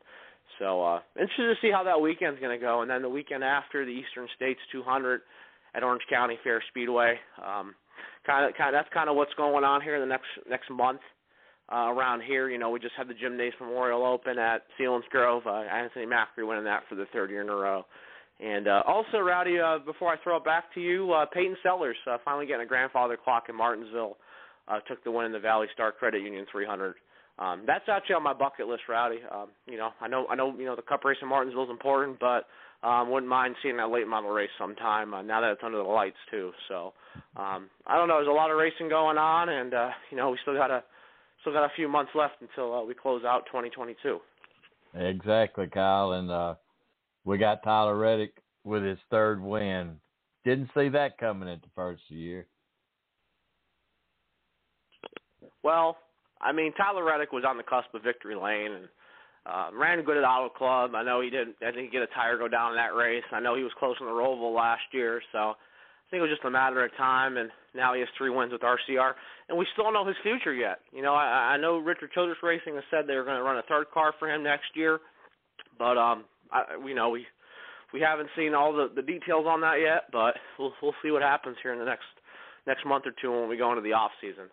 So uh, interested to see how that weekend's going to go, and then the weekend after the Eastern States 200 at Orange County Fair Speedway. Um, kind of, kind of, that's kind of what's going on here in the next next month uh, around here. You know, we just had the Jim Nace Memorial Open at Selinsgrove. Uh, Anthony Macri winning that for the third year in a row. And uh, also, Rowdy, uh, before I throw it back to you, uh, Peyton Sellers uh, finally getting a grandfather clock in Martinsville. Uh, took the win in the Valley Star Credit Union 300. Um, that's actually on my bucket list, Rowdy. Um, you know, I know, I know, you know, the Cup race in Martinsville is important, but um, wouldn't mind seeing that late model race sometime. Uh, now that it's under the lights too. So, um, I don't know. There's a lot of racing going on, and uh, you know, we still got a still got a few months left until uh, we close out 2022. Exactly, Kyle, and uh, we got Tyler Reddick with his third win. Didn't see that coming at the first of the year. Well, I mean, Tyler Reddick was on the cusp of victory lane and uh, ran good at Auto Club. I know he didn't. I think he get a tire go down in that race. I know he was close in the Roval last year, so I think it was just a matter of time. And now he has three wins with RCR, and we still don't know his future yet. You know, I, I know Richard Childress Racing has said they were going to run a third car for him next year, but um, I, you know, we we haven't seen all the the details on that yet. But we'll we'll see what happens here in the next next month or two when we go into the off season.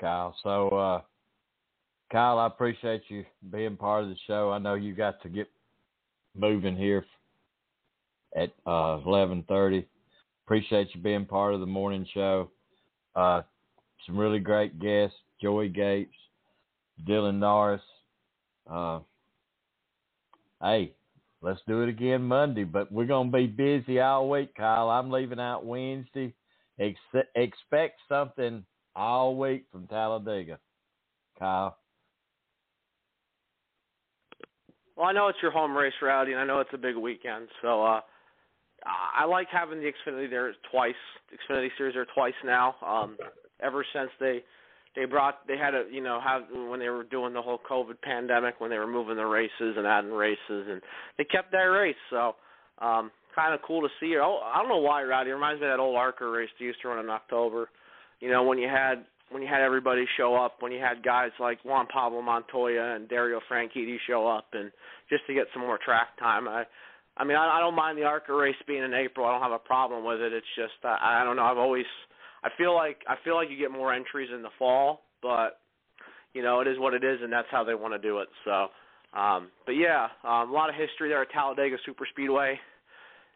Kyle, so uh, Kyle, I appreciate you being part of the show. I know you got to get moving here at uh, eleven thirty. Appreciate you being part of the morning show. Uh, some really great guests: Joey Gase, Dylan Norris. Uh, hey, let's do it again Monday, but we're gonna be busy all week, Kyle. I'm leaving out Wednesday. Ex- expect something all week from Talladega, Kyle. Well, I know it's your home race, Rowdy, and I know it's a big weekend. So uh, I like having the Xfinity there twice. Xfinity Series there twice now. Um, ever since they they brought they had a you know have when they were doing the whole COVID pandemic when they were moving the races and adding races and they kept that race. So um, kind of cool to see. Oh, I don't know why, Rowdy. It reminds me of that old ARCA race they used to run in October. You know when you had when you had everybody show up, when you had guys like Juan Pablo Montoya and Dario Franchitti show up, and just to get some more track time. I, I mean, I, I don't mind the ARCA race being in April. I don't have a problem with it. It's just I, I don't know. I've always I feel like I feel like you get more entries in the fall, but you know it is what it is, and that's how they want to do it. So, um, but yeah, um, a lot of history there at Talladega Super Speedway,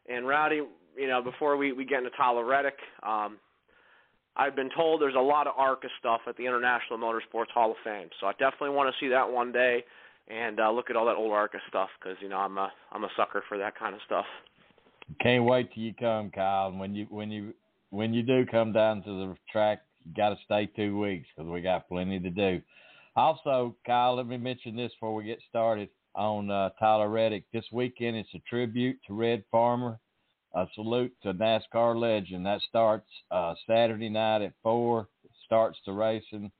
and Rowdy. You know, before we we get into Tyler Reddick, um, I've been told there's a lot of ARCA stuff at the International Motorsports Hall of Fame, so I definitely want to see that one day and uh, look at all that old ARCA stuff because you know I'm a I'm a sucker for that kind of stuff. Can't wait till you come, Kyle. When you when you when you do come down to the track, you got to stay two weeks because we got plenty to do. Also, Kyle, let me mention this before we get started on uh, Tyler Reddick. This weekend, it's a tribute to Red Farmer a salute to NASCAR legend. That starts uh, Saturday night at four. Starts the racing,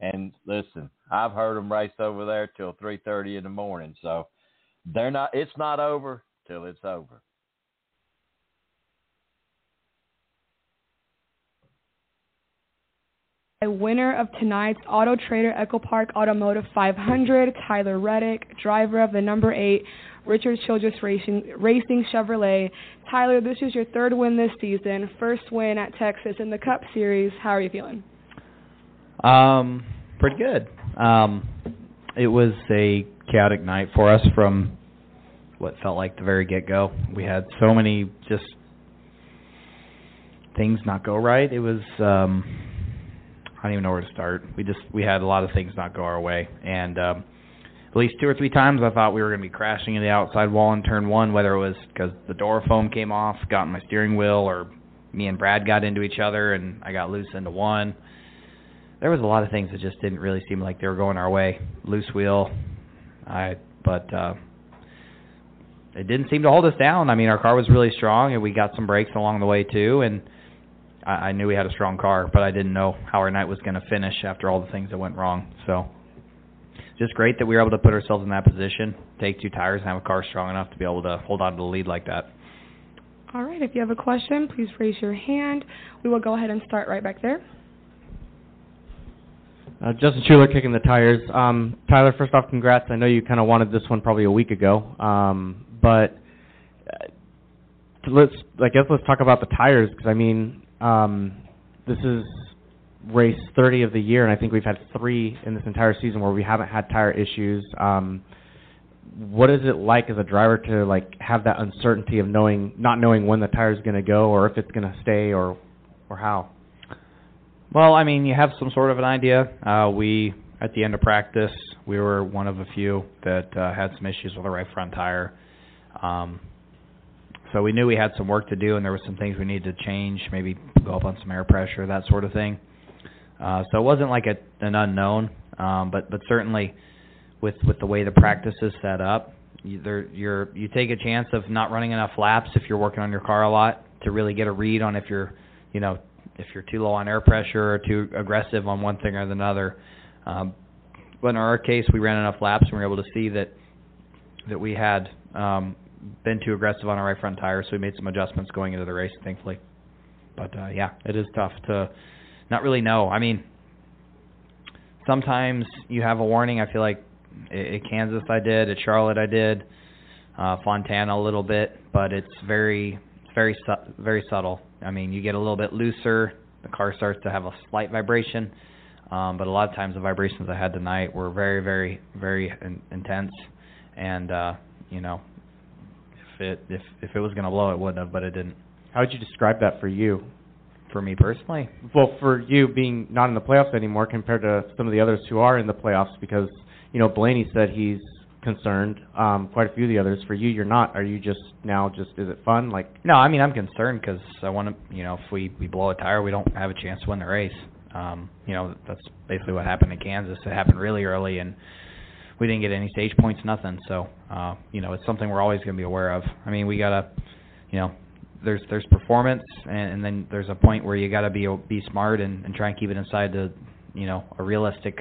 and listen, I've heard them race over there till three thirty in the morning. So they're not. It's not over till it's over. A winner of tonight's Auto Trader Echo Park Automotive 500, Tyler Reddick, driver of the number eight Richard Childress Racing, Racing Chevrolet. Tyler, this is your third win this season, first win at Texas in the Cup Series. How are you feeling? Um, pretty good. Um, it was a chaotic night for us from what felt like the very get go. We had so many just things not go right. It was um I don't even know where to start. We just we had a lot of things not go our way and um at least two or three times I thought we were going to be crashing into the outside wall in turn 1 whether it was cuz the door foam came off, got in my steering wheel or me and Brad got into each other and I got loose into one. There was a lot of things that just didn't really seem like they were going our way. Loose wheel. I but uh it didn't seem to hold us down. I mean, our car was really strong, and we got some breaks along the way too. And I, I knew we had a strong car, but I didn't know how our night was going to finish after all the things that went wrong. So, just great that we were able to put ourselves in that position, take two tires, and have a car strong enough to be able to hold on to the lead like that. All right, if you have a question, please raise your hand. We will go ahead and start right back there. Uh, Justin Schuler kicking the tires. Um, Tyler, first off, congrats. I know you kind of wanted this one probably a week ago, um, but uh, let's I guess let's talk about the tires because I mean um, this is race 30 of the year, and I think we've had three in this entire season where we haven't had tire issues. Um, what is it like as a driver to like have that uncertainty of knowing not knowing when the tire is going to go or if it's going to stay or or how? Well, I mean, you have some sort of an idea. Uh, we at the end of practice, we were one of a few that uh, had some issues with the right front tire. Um, so we knew we had some work to do, and there were some things we needed to change, maybe go up on some air pressure, that sort of thing. Uh, so it wasn't like a, an unknown, um, but but certainly with with the way the practice is set up, you, you're you take a chance of not running enough laps if you're working on your car a lot to really get a read on if you're you know if you're too low on air pressure or too aggressive on one thing or another. Um, but in our case, we ran enough laps and we were able to see that that we had um, been too aggressive on our right front tire, so we made some adjustments going into the race, thankfully. But uh, yeah, it is tough to not really know. I mean, sometimes you have a warning. I feel like at Kansas I did, at Charlotte I did, uh, Fontana a little bit, but it's very, very, su- very subtle. I mean, you get a little bit looser, the car starts to have a slight vibration, um, but a lot of times the vibrations I had tonight were very, very, very in- intense, and uh, you know, if it if if it was to blow, it wouldn't have, but it didn't. How would you describe that for you? For me personally, Well, for you being not in the playoffs anymore compared to some of the others who are in the playoffs, because you know Blaney said he's concerned. Um, quite a few of the others. For you, you're not. Are you just now? Just is it fun? Like No, I mean I'm concerned because I want to, you know, if we we blow a tire, we don't have a chance to win the race. Um, you know, that's basically what happened in Kansas. It happened really early, and we didn't get any stage points, nothing. So, uh, you know, it's something we're always going to be aware of. I mean, we gotta, you know, there's there's performance, and, and then there's a point where you gotta be be smart and, and try and keep it inside the, you know, a realistic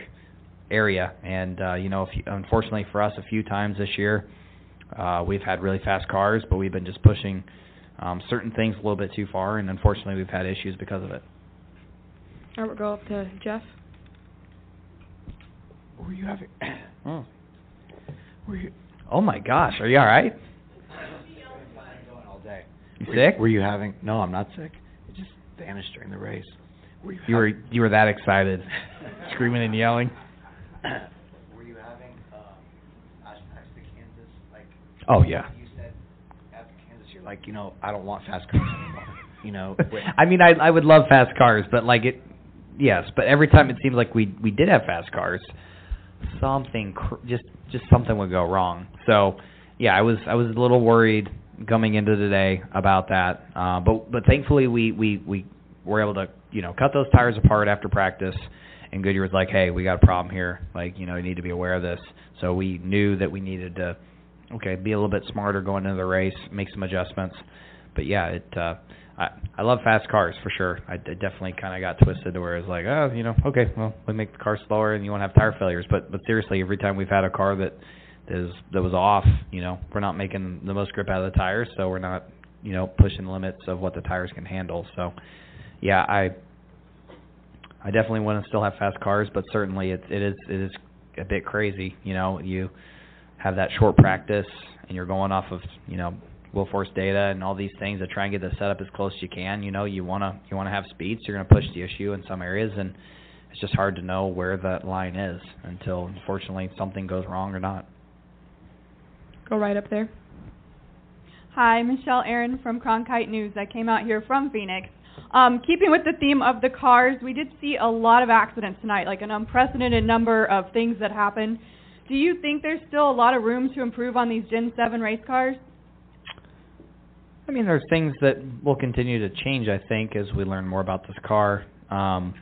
area. And uh, you know, if you, unfortunately for us, a few times this year, uh, we've had really fast cars, but we've been just pushing um, certain things a little bit too far, and unfortunately, we've had issues because of it. All right, we'll go up to Jeff. Were you having? Oh. [coughs] Were you? Oh my gosh, are you all right? You Were- sick? Were you having? No, I'm not sick. It just vanished during the race. Were you? You were you were that excited, [laughs] screaming and yelling. [coughs] Were you having um, flashbacks to Kansas? Like. Oh, yeah. You said after Kansas, you're like, you know, I don't want fast cars anymore. [laughs] You know. I mean, I I would love fast cars, but like it, yes. But every time it seems like we we did have fast cars, something cr- just just something would go wrong. So yeah, I was I was a little worried coming into today about that. Uh, but but thankfully we we we were able to you know cut those tires apart after practice. And Goodyear was like, "Hey, we got a problem here. Like, you know, you need to be aware of this." So we knew that we needed to, okay, be a little bit smarter going into the race, make some adjustments. But yeah, it. uh I I love fast cars for sure. I, I definitely kind of got twisted to where it's like, oh, you know, okay, well, we make the car slower and you won't have tire failures. But but seriously, every time we've had a car that is that was off, you know, we're not making the most grip out of the tires, so we're not, you know, pushing the limits of what the tires can handle. So, yeah, I I definitely want to still have fast cars, but certainly it it is it is a bit crazy. You know, you have that short practice and you're going off of you know wheel force data and all these things to try and get the setup as close as you can. You know, you wanna you wanna have speed, so you're gonna push the issue in some areas, and it's just hard to know where that line is until unfortunately something goes wrong or not. Go right up there. Hi, Michelle Aaron from Cronkite News. I came out here from Phoenix. Um, keeping with the theme of the cars, we did see a lot of accidents tonight, like an unprecedented number of things that happened. Do you think there's still a lot of room to improve on these Gen 7 race cars? I mean, there's things that will continue to change. I think as we learn more about this car. Um,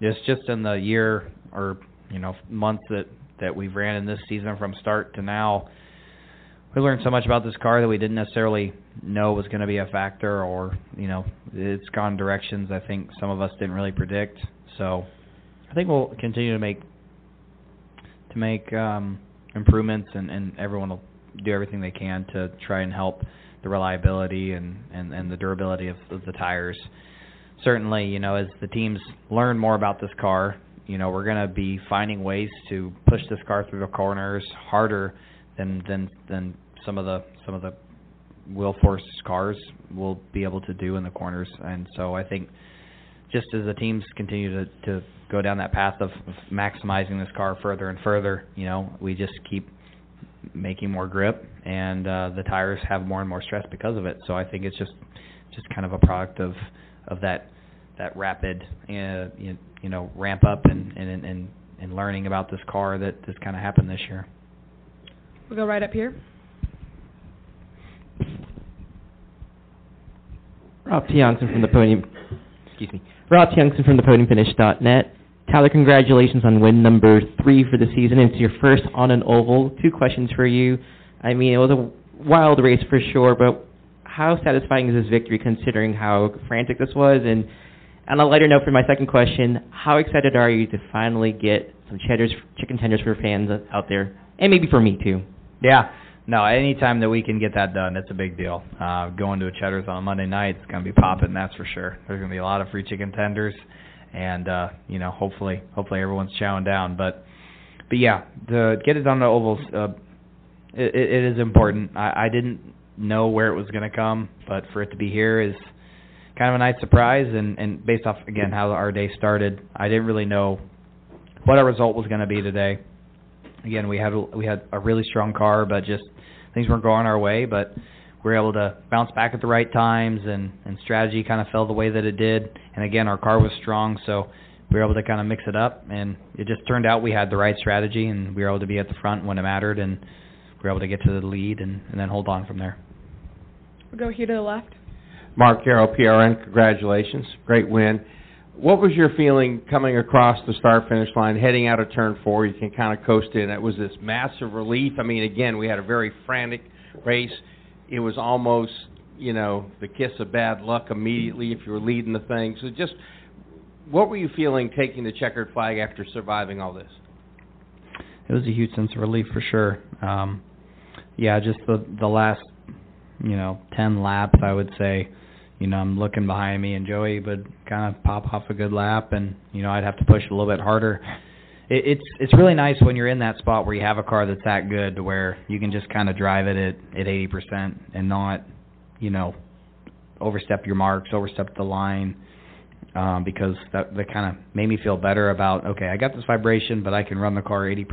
it's just in the year or you know months that that we've ran in this season from start to now, we learned so much about this car that we didn't necessarily know was going to be a factor, or you know, it's gone directions I think some of us didn't really predict. So, I think we'll continue to make to make um, improvements, and, and everyone will do everything they can to try and help the reliability and, and, and the durability of, of the tires. Certainly, you know, as the teams learn more about this car, you know, we're going to be finding ways to push this car through the corners harder than than than some of the some of the wheel force cars will be able to do in the corners. And so I think just as the teams continue to to go down that path of, of maximizing this car further and further, you know, we just keep making more grip, and uh, the tires have more and more stress because of it. So I think it's just just kind of a product of of that that rapid uh, you, you know ramp up and and and and learning about this car that just kind of happened this year. We'll go right up here. Rob T. From the podium. Excuse me. Rob T. From the podiumfinish.net. Tyler, congratulations on win number three for the season. It's your first on an oval. Two questions for you. I mean, it was a wild race for sure, but how satisfying is this victory considering how frantic this was? And on a lighter note, for my second question, how excited are you to finally get some cheddars, chicken tenders for fans out there, and maybe for me too? Yeah. No, anytime that we can get that done, it's a big deal. Uh, going to a Cheddar's on a Monday night, it's going to be popping, that's for sure. There's going to be a lot of free chicken tenders, and uh, you know, hopefully, hopefully everyone's chowing down. But, but yeah, to get it done to ovals, uh, it, it is important. I, I didn't know where it was going to come, but for it to be here is kind of a nice surprise. And, and based off again how our day started, I didn't really know what our result was going to be today. Again, we had we had a really strong car, but just things weren't going our way. But we were able to bounce back at the right times, and and strategy kind of fell the way that it did. And again, our car was strong, so we were able to kind of mix it up, and it just turned out we had the right strategy, and we were able to be at the front when it mattered, and we were able to get to the lead, and, and then hold on from there. We'll go here to the left. Mark Garrow, PRN, congratulations. Great win. What was your feeling coming across the start finish line, heading out of turn four? You can kind of coast in. It was this massive relief. I mean, again, we had a very frantic race. It was almost, you know, the kiss of bad luck immediately if you were leading the thing. So just what were you feeling taking the checkered flag after surviving all this? It was a huge sense of relief for sure. Um, yeah, just the the last, you know, ten laps, I would say. You know, I'm looking behind me, and Joey would kind of pop off a good lap, and you know, I'd have to push a little bit harder. It, it's it's really nice when you're in that spot where you have a car that's that good, to where you can just kind of drive it at at 80% and not, you know, overstep your marks, overstep the line um, because that that kind of made me feel better about okay, I got this vibration, but I can run the car 80%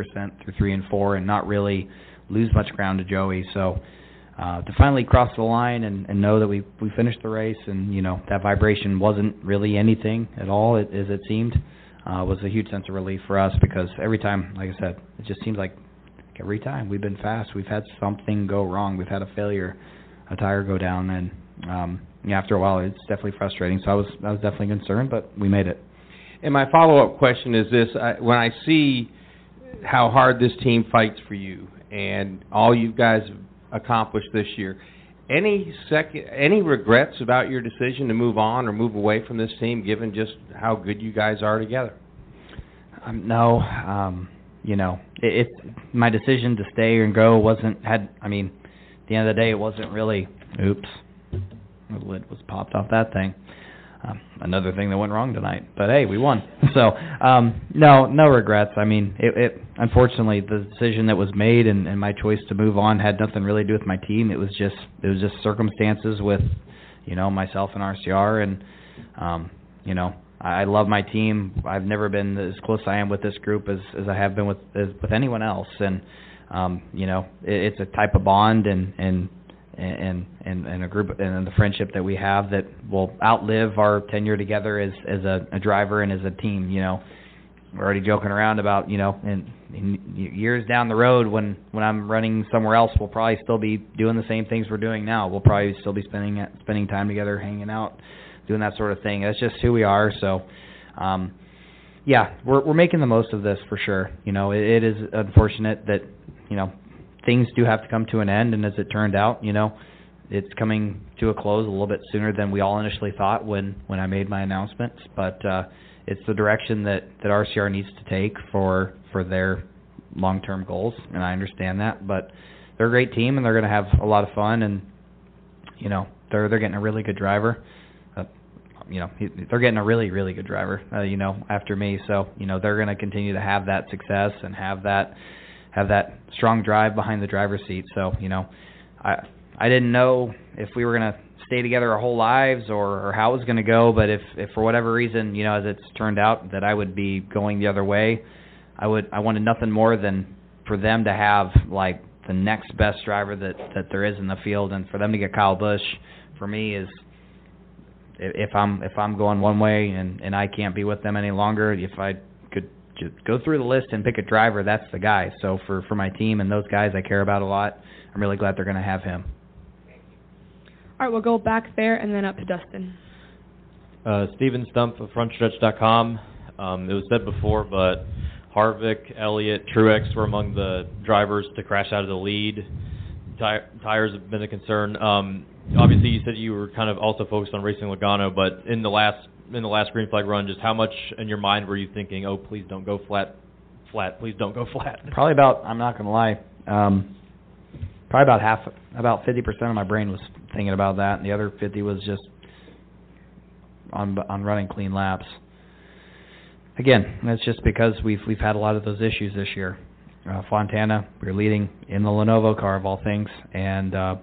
through three and four and not really lose much ground to Joey. So uh, to finally cross the line and, and know that we we finished the race and you know that vibration wasn't really anything at all as it seemed uh, was a huge sense of relief for us because every time, like I said, it just seems like every time we've been fast, we've had something go wrong, we've had a failure, a tire go down, and um, after a while, it's definitely frustrating. So I was I was definitely concerned, but we made it. And my follow-up question is this: I, when I see how hard this team fights for you and all you guys have accomplished this year, any second any regrets about your decision to move on or move away from this team, given just how good you guys are together? Um, no, um, you know, it, it my decision to stay and go wasn't had. I mean, at the end of the day, it wasn't really. Oops, the lid was popped off that thing. um, another thing that went wrong tonight. But hey, we won. So um, no, no regrets. I mean, it, it unfortunately the decision that was made and, and my choice to move on had nothing really to do with my team. It was just it was just circumstances with you know myself and RCR and um, you know I, I love my team. I've never been as close I am with this group as as I have been with as, with anyone else and um, you know it, it's a type of bond and and and and and a group and the friendship that we have that will outlive our tenure together as as a, a driver and as a team. You know, we're already joking around about you know in years down the road when when I'm running somewhere else, we'll probably still be doing the same things we're doing now. We'll probably still be spending spending time together, hanging out, doing that sort of thing. That's just who we are. So. um yeah, we're we're making the most of this for sure. You know, it, it is unfortunate that you know things do have to come to an end, and as it turned out, you know, it's coming to a close a little bit sooner than we all initially thought when when I made my announcements. But uh, it's the direction that that RCR needs to take for for their long-term goals, and I understand that. But they're a great team, and they're going to have a lot of fun, and you know, they're they're getting a really good driver. Uh, you know, he, they're getting a really really good driver. Uh, you know, after me, so you know they're going to continue to have that success and have that have that strong drive behind the driver's seat. So, you know, I I didn't know if we were going to stay together our whole lives or, or how it was going to go, but if if for whatever reason, you know, as it's turned out that I would be going the other way, I would I wanted nothing more than for them to have like the next best driver that that there is in the field and for them to get Kyle Busch for me is if I'm if I'm going one way and and I can't be with them any longer, if I could just go through the list and pick a driver. That's the guy. So for for my team and those guys I care about a lot, I'm really glad they're going to have him. All right, we'll go back there and then up to Dustin. Uh, Steven Stumpf of FrontStretch.com. Um, it was said before, but Harvick, Elliott, Truex were among the drivers to crash out of the lead. Ty- tires have been a concern. Um, obviously, you said you were kind of also focused on racing Logano, but in the last in the last green flag run, just how much in your mind were you thinking, oh, please don't go flat, flat, please don't go flat? Probably about, I'm not going to lie, um, probably about half, about 50% of my brain was thinking about that, and the other 50 was just on on running clean laps. Again, that's just because we've we've had a lot of those issues this year. Uh, Fontana, we were leading in the Lenovo car of all things, and uh,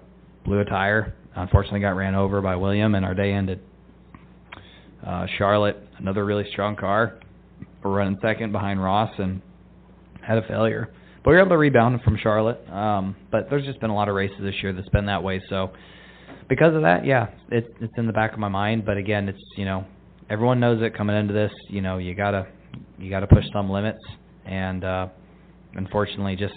blew a tire. Unfortunately, got ran over by William, and our day ended. Uh, Charlotte, another really strong car. We're running second behind Ross and had a failure. But we were able to rebound from Charlotte. Um, but there's just been a lot of races this year that's been that way. So because of that, yeah, it's it's in the back of my mind. But again, it's you know everyone knows it coming into this. You know you gotta you gotta push some limits, and uh, unfortunately, just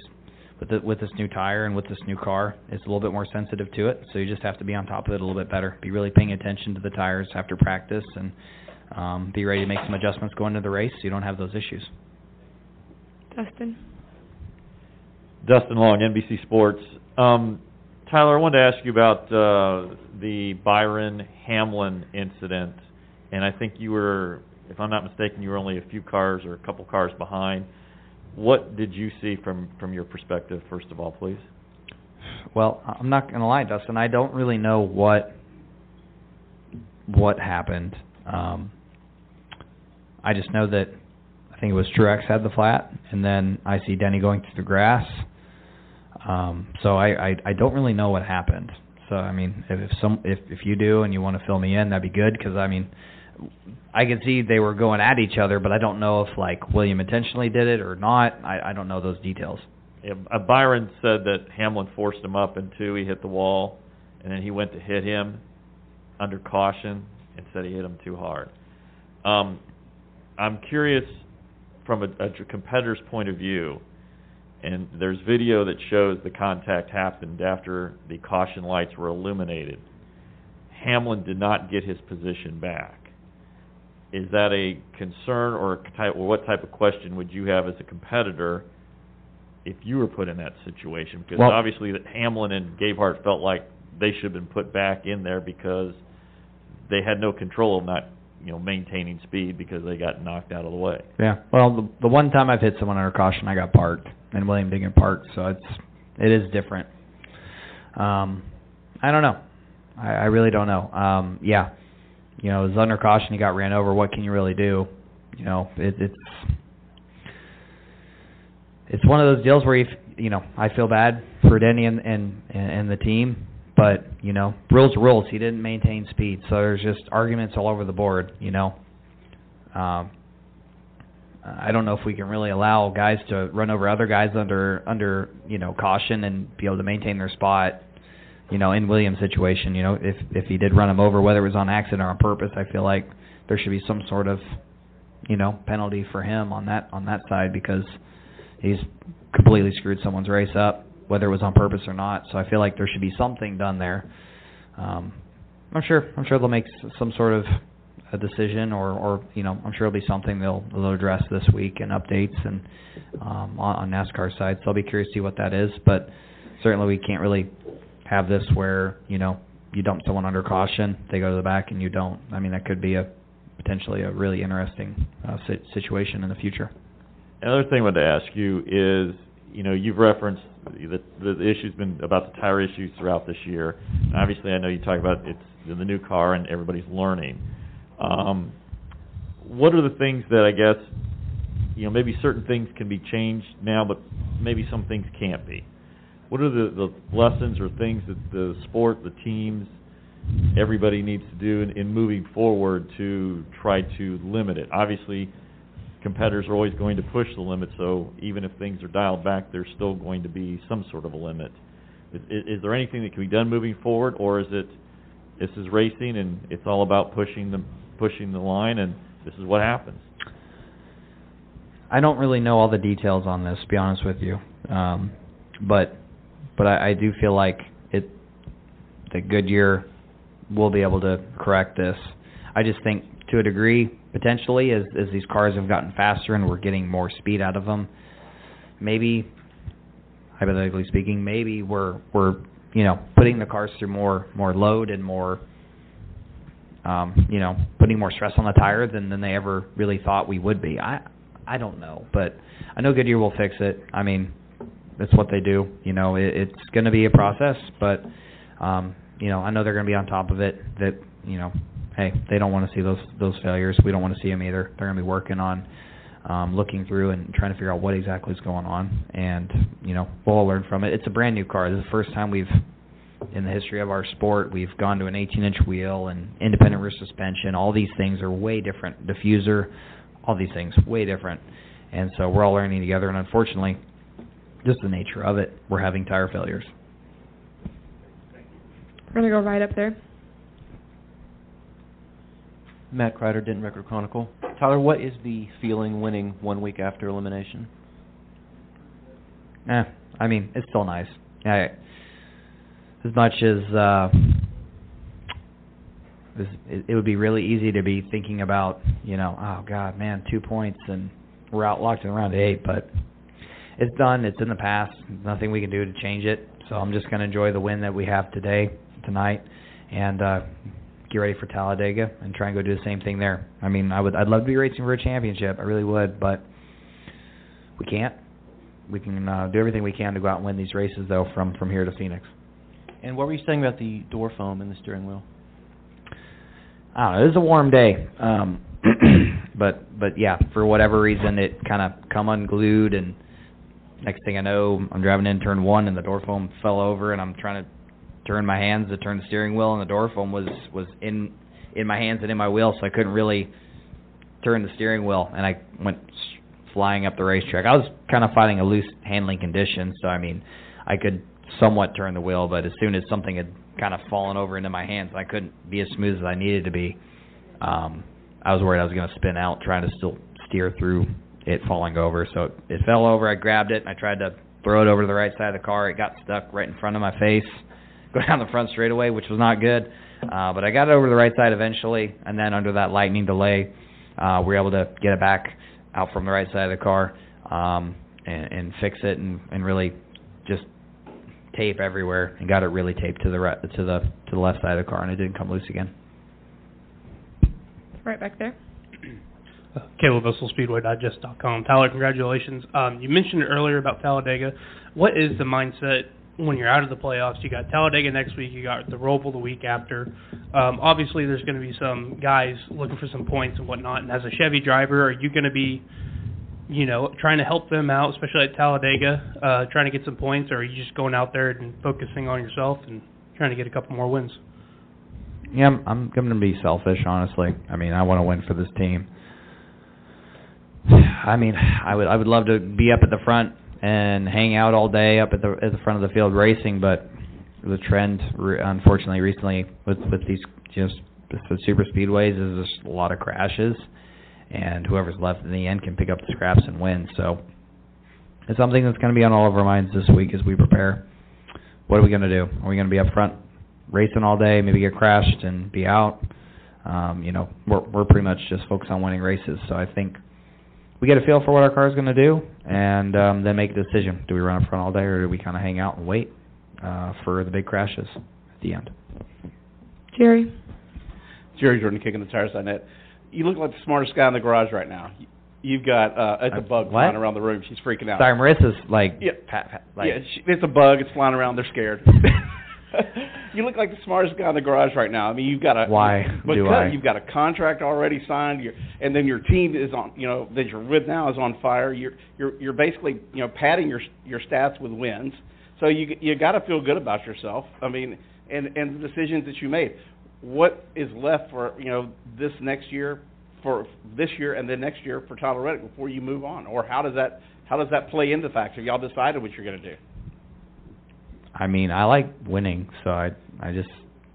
with the, with this new tire and with this new car, it's a little bit more sensitive to it. So you just have to be on top of it a little bit better. Be really paying attention to the tires after practice, and um, be ready to make some adjustments going into the race so you don't have those issues. Dustin. Dustin Long, NBC Sports. Um, Tyler, I wanted to ask you about uh, the Byron Hamlin incident, and I think you were, if I'm not mistaken, you were only a few cars or a couple cars behind. What did you see from from your perspective, first of all, please? Well, I'm not going to lie, Dustin. I don't really know what what happened. Um, I just know that I think it was Truex had the flat, and then I see Denny going through the grass. Um, so I, I I don't really know what happened. So I mean, if, if some if if you do and you want to fill me in, that'd be good because I mean, I could see they were going at each other, but I don't know if like William intentionally did it or not. I I don't know those details. Yeah, uh, Byron said that Hamlin forced him up, and two, he hit the wall, and then he went to hit him under caution and said he hit him too hard. Um, I'm curious from a, a competitor's point of view, and there's video that shows the contact happened after the caution lights were illuminated. Hamlin did not get his position back. Is that a concern or a type, or what type of question would you have as a competitor if you were put in that situation? Because Well- obviously that Hamlin and Gabehart felt like they should have been put back in there because they had no control of not, you know, maintaining speed because they got knocked out of the way. Yeah. Well, the the one time I've hit someone under caution, I got parked, and William didn't get parked, so it's it is different. Um, I don't know. I, I really don't know. Um, yeah, you know, it was under caution. He got ran over. What can you really do? You know, it, it's it's one of those deals where you, you know, I feel bad for Denny and and and the team, but you know, rules rules. He didn't maintain speed, so there's just arguments all over the board. You know, um, I don't know if we can really allow guys to run over other guys under under you know caution and be able to maintain their spot. You know, in Williams' situation, you know, if if he did run him over, whether it was on accident or on purpose, I feel like there should be some sort of you know penalty for him on that on that side because he's completely screwed someone's race up, whether it was on purpose or not. So I feel like there should be something done there. Um, I'm sure I'm sure they'll make some sort of a decision, or or you know I'm sure it'll be something they'll they'll address this week in updates and um, on, on NASCAR side. So I'll be curious to see what that is, but certainly we can't really have this where you know you dump someone under caution, they go to the back, and you don't. I mean that could be a potentially a really interesting uh, situation in the future. Another thing I wanted to ask you is, you know, you've referenced the, the issue's been about the tire issues throughout this year. And obviously, I know you talk about it's the new car and everybody's learning. Um, what are the things that I guess, you know, maybe certain things can be changed now, but maybe some things can't be? What are the, the lessons or things that the sport, the teams, everybody needs to do in, in moving forward to try to limit it? Obviously, competitors are always going to push the limit, so even if things are dialed back, there's still going to be some sort of a limit. Is, is there anything that can be done moving forward, or is it this is racing and it's all about pushing the pushing the line, and this is what happens? I don't really know all the details on this, to be honest with you. Um, but but I, I do feel like it that Goodyear will be able to correct this. I just think to a degree, potentially, as as these cars have gotten faster and we're getting more speed out of them, maybe hypothetically speaking, maybe we're we're you know putting the cars through more more load and more um, you know putting more stress on the tire than than they ever really thought we would be. I I don't know, but I know Goodyear will fix it. I mean, that's what they do. You know, it, it's going to be a process, but um, you know, I know they're going to be on top of it. That you know, hey, they don't want to see those those failures. We don't want to see them either. They're going to be working on um, looking through and trying to figure out what exactly is going on, and you know, we'll all learn from it. It's a brand new car. This is the first time we've in the history of our sport, we've gone to an 18-inch wheel and independent rear suspension. All these things are way different. Diffuser, all these things way different, and so we're all learning together. And unfortunately, just the nature of it, we're having tire failures. We're gonna go right up there. Matt Kreider, Denton Record Chronicle. Tyler, what is the feeling winning one week after elimination? Eh, I mean, it's still nice. I, as much as uh, this, it, it would be really easy to be thinking about, you know, oh God, man, two points and we're out locked in round eight, but it's done. It's in the past. Nothing we can do to change it. So I'm just going to enjoy the win that we have today, tonight, and uh, get ready for Talladega and try and go do the same thing there. I mean, I would, I'd love to be racing for a championship. I really would, but we can't. We can uh, do everything we can to go out and win these races, though, from from here to Phoenix. And what were you saying about the door foam in the steering wheel? I. It was a warm day, um, [clears throat] but but yeah, for whatever reason, it kind of come unglued, and next thing I know, I'm driving in turn one, and the door foam fell over, and I'm trying to turn my hands to turn the steering wheel, and the door foam was was in in my hands and in my wheel, so I couldn't really turn the steering wheel, and I went flying up the racetrack. I was kind of fighting a loose handling condition, so I mean, I could somewhat turn the wheel, but as soon as something had kind of fallen over into my hands, I couldn't be as smooth as I needed to be. Um, I was worried I was going to spin out trying to still steer through it falling over. So it, it fell over. I grabbed it and I tried to throw it over to the right side of the car. It got stuck right in front of my face, [laughs] go down the front straightaway, which was not good. Uh, but I got it over to the right side eventually, and then under that lightning delay, uh, we were able to get it back out from the right side of the car um, and, and fix it and, and really tape everywhere and got it really taped to the right, to the to the left side of the car and it didn't come loose again. Right back there. Uh, Caleb Vessel, SpeedwayDigest.com. Tyler, congratulations. Um, you mentioned earlier about Talladega. What is the mindset when you're out of the playoffs. You got Talladega next week. You got the Roval the week after. Um, obviously, there's going to be some guys looking for some points and whatnot. And as a Chevy driver, are you going to be, you know, trying to help them out, especially at Talladega, uh, trying to get some points, or are you just going out there and focusing on yourself and trying to get a couple more wins? Yeah, I'm, I'm going to be selfish, honestly. I mean, I want to win for this team. [sighs] I mean, I would I would love to be up at the front and hang out all day up at the at the front of the field racing, but the trend, re- unfortunately, recently with with these just the super speedways is just a lot of crashes, and whoever's left in the end can pick up the scraps and win. So it's something that's going to be on all of our minds this week as we prepare. What are we going to do? Are we going to be up front racing all day, maybe get crashed and be out? Um, you know, we're we're pretty much just focused on winning races. So I think we get a feel for what our car is going to do, and um, then make a decision. Do we run up front all day, or do we kind of hang out and wait uh, for the big crashes at the end? Jerry. Jerry Jordan kicking the tires on net. You look like the smartest guy in the garage right now. You've got uh, it's a bug what? flying around the room. She's freaking out. Sorry, Marissa's like, Yeah. pat, pat, like yeah, she, it's a bug. It's flying around. They're scared. [laughs] you look like the smartest guy in the garage right now. I mean, you've got a Why because do I? you've got a contract already signed. You're, and then your team is on. You know that you're with now is on fire. You're you're you're basically you know padding your your stats with wins. So you you got to feel good about yourself. I mean, and and the decisions that you made. What is left for you know this next year, for this year and then next year for Tyler Reddick before you move on, or how does that how does that play into factor? Y'all decided what you're going to do. I mean, I like winning, so I I just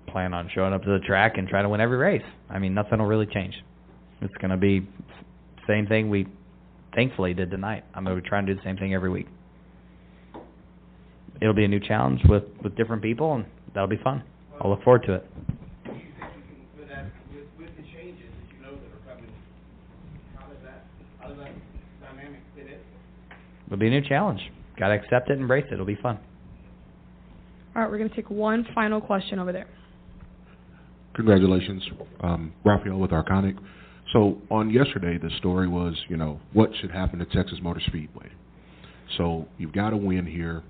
plan on showing up to the track and trying to win every race. I mean, nothing will really change. It's going to be same thing we thankfully did tonight. I'm going to try and do the same thing every week. It'll be a new challenge with with different people, and that'll be fun. I'll look forward to it. With that, with, with the changes that you know that are coming, how does that how does that dynamic fit in? It'll be a new challenge. Got to accept it and embrace it. It'll be fun. All right, we're going to take one final question over there. Congratulations, um, Raphael with Arconic. So on yesterday, the story was, you know, what should happen to Texas Motor Speedway. So you've got a win here.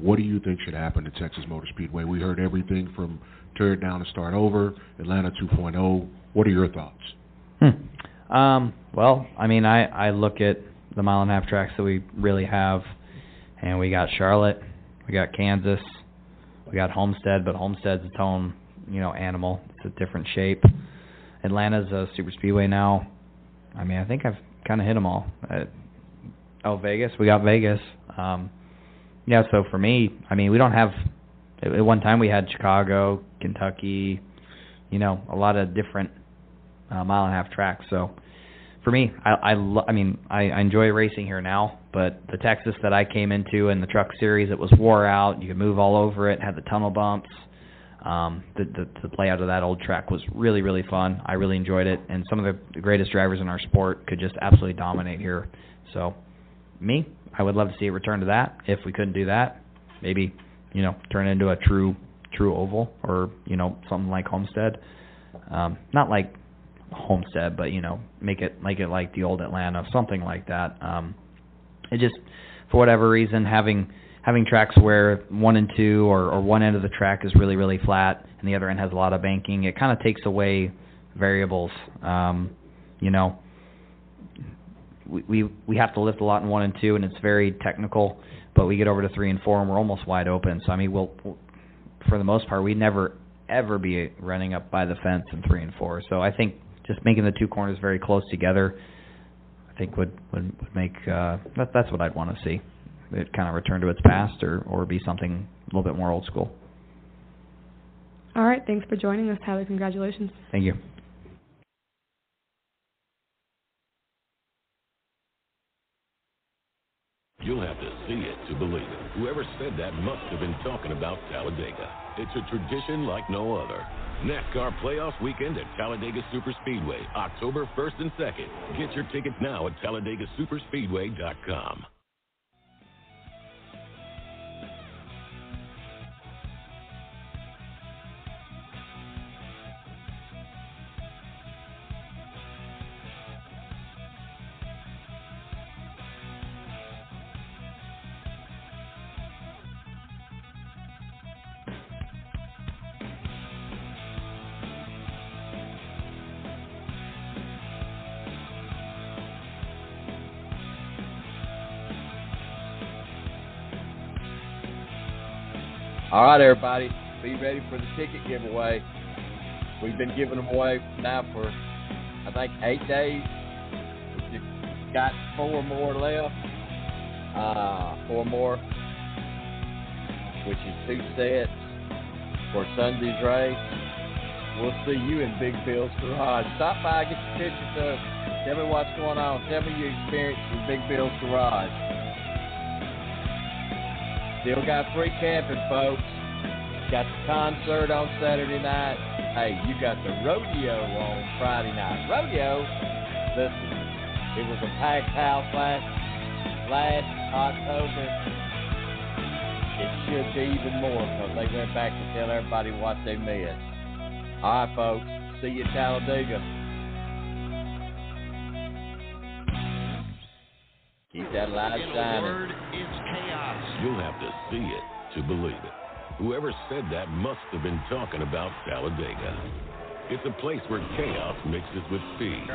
What do you think should happen to Texas Motor Speedway? We heard everything from tear it down and start over, Atlanta 2.0. What are your thoughts? Hmm. Um, well, I mean, I I look at the mile and a half tracks that we really have, and we got Charlotte, we got Kansas, we got Homestead, but Homestead's its own, you know, animal. It's a different shape. Atlanta's a super speedway now. I mean, I think I've kind of hit them all. Uh, oh, Vegas, we got Vegas. Um, yeah, so for me, I mean, we don't have. At one time, we had Chicago, Kentucky, you know, a lot of different uh, mile and a half tracks. So for me, I I, lo- I mean, I, I enjoy racing here now, but the Texas that I came into in the truck series, it was wore out. You could move all over it, had the tunnel bumps. Um, the, the the layout of that old track was really really fun. I really enjoyed it, and some of the, greatest drivers in our sport could just absolutely dominate here. So, me, I would love to see it return to that. If we couldn't do that, maybe you know turn it into a true true oval or you know something like Homestead. Um, not like Homestead, but you know make it make it like the old Atlanta, something like that. Um, it just for whatever reason having having tracks where one and two or, or one end of the track is really really flat and the other end has a lot of banking, it kind of takes away variables. Um, you know, we, we we have to lift a lot in one and two, and it's very technical. But we get over to three and four, and we're almost wide open. So I mean, we'll, for the most part, we never ever be running up by the fence in three and four. So I think just making the two corners very close together, I think would would, would make uh, that, that's what I'd want to see. It kind of return to its past, or or be something a little bit more old school. All right, thanks for joining us, Tyler. Congratulations. Thank you. You'll have to see it to believe it. Whoever said that must have been talking about Talladega. It's a tradition like no other. NASCAR Playoffs Weekend at Talladega Superspeedway, October 1st and 2nd. Get your tickets now at TalladegaSuperspeedway.com. right, everybody, be ready for the ticket giveaway. We've been giving them away now for I think eight days. We've got four more left. Uh, four more, which is two sets for Sunday's race. We'll see you in Big Bill's Garage. Stop by, get your pictures up. Tell me what's going on. Tell me your experience in Big Bill's Garage. Still got free camping, folks. Got the concert on Saturday night. Hey, you got the rodeo on Friday night. Rodeo? Listen, it was a packed house last last October. It should be even more because they went back to tell everybody what they missed. All right, folks. See you at Talladega. Keep that light shining. You'll have to see it to believe it. Whoever said that must have been talking about Talladega. It's a place where chaos mixes with speed,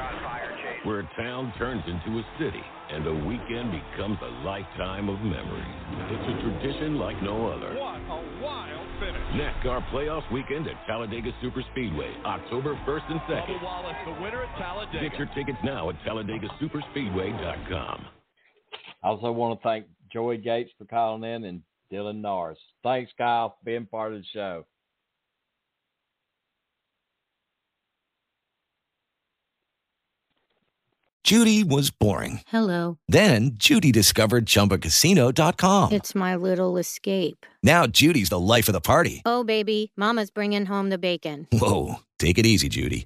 where a town turns into a city, and a weekend becomes a lifetime of memories. It's a tradition like no other. What a wild finish. NASCAR Playoffs Weekend at Talladega Superspeedway, October 1st and 2nd. Bubba Wallace, the winner at Talladega. Get your tickets now at TalladegaSuperspeedway.com. I also want to thank Joey Gase for calling in and Dylan Norris. Thanks, Kyle, for being part of the show. Judy was boring. Hello. Then Judy discovered ChumbaCasino.com. It's my little escape. Now Judy's the life of the party. Oh, baby, Mama's bringing home the bacon. Whoa, take it easy, Judy.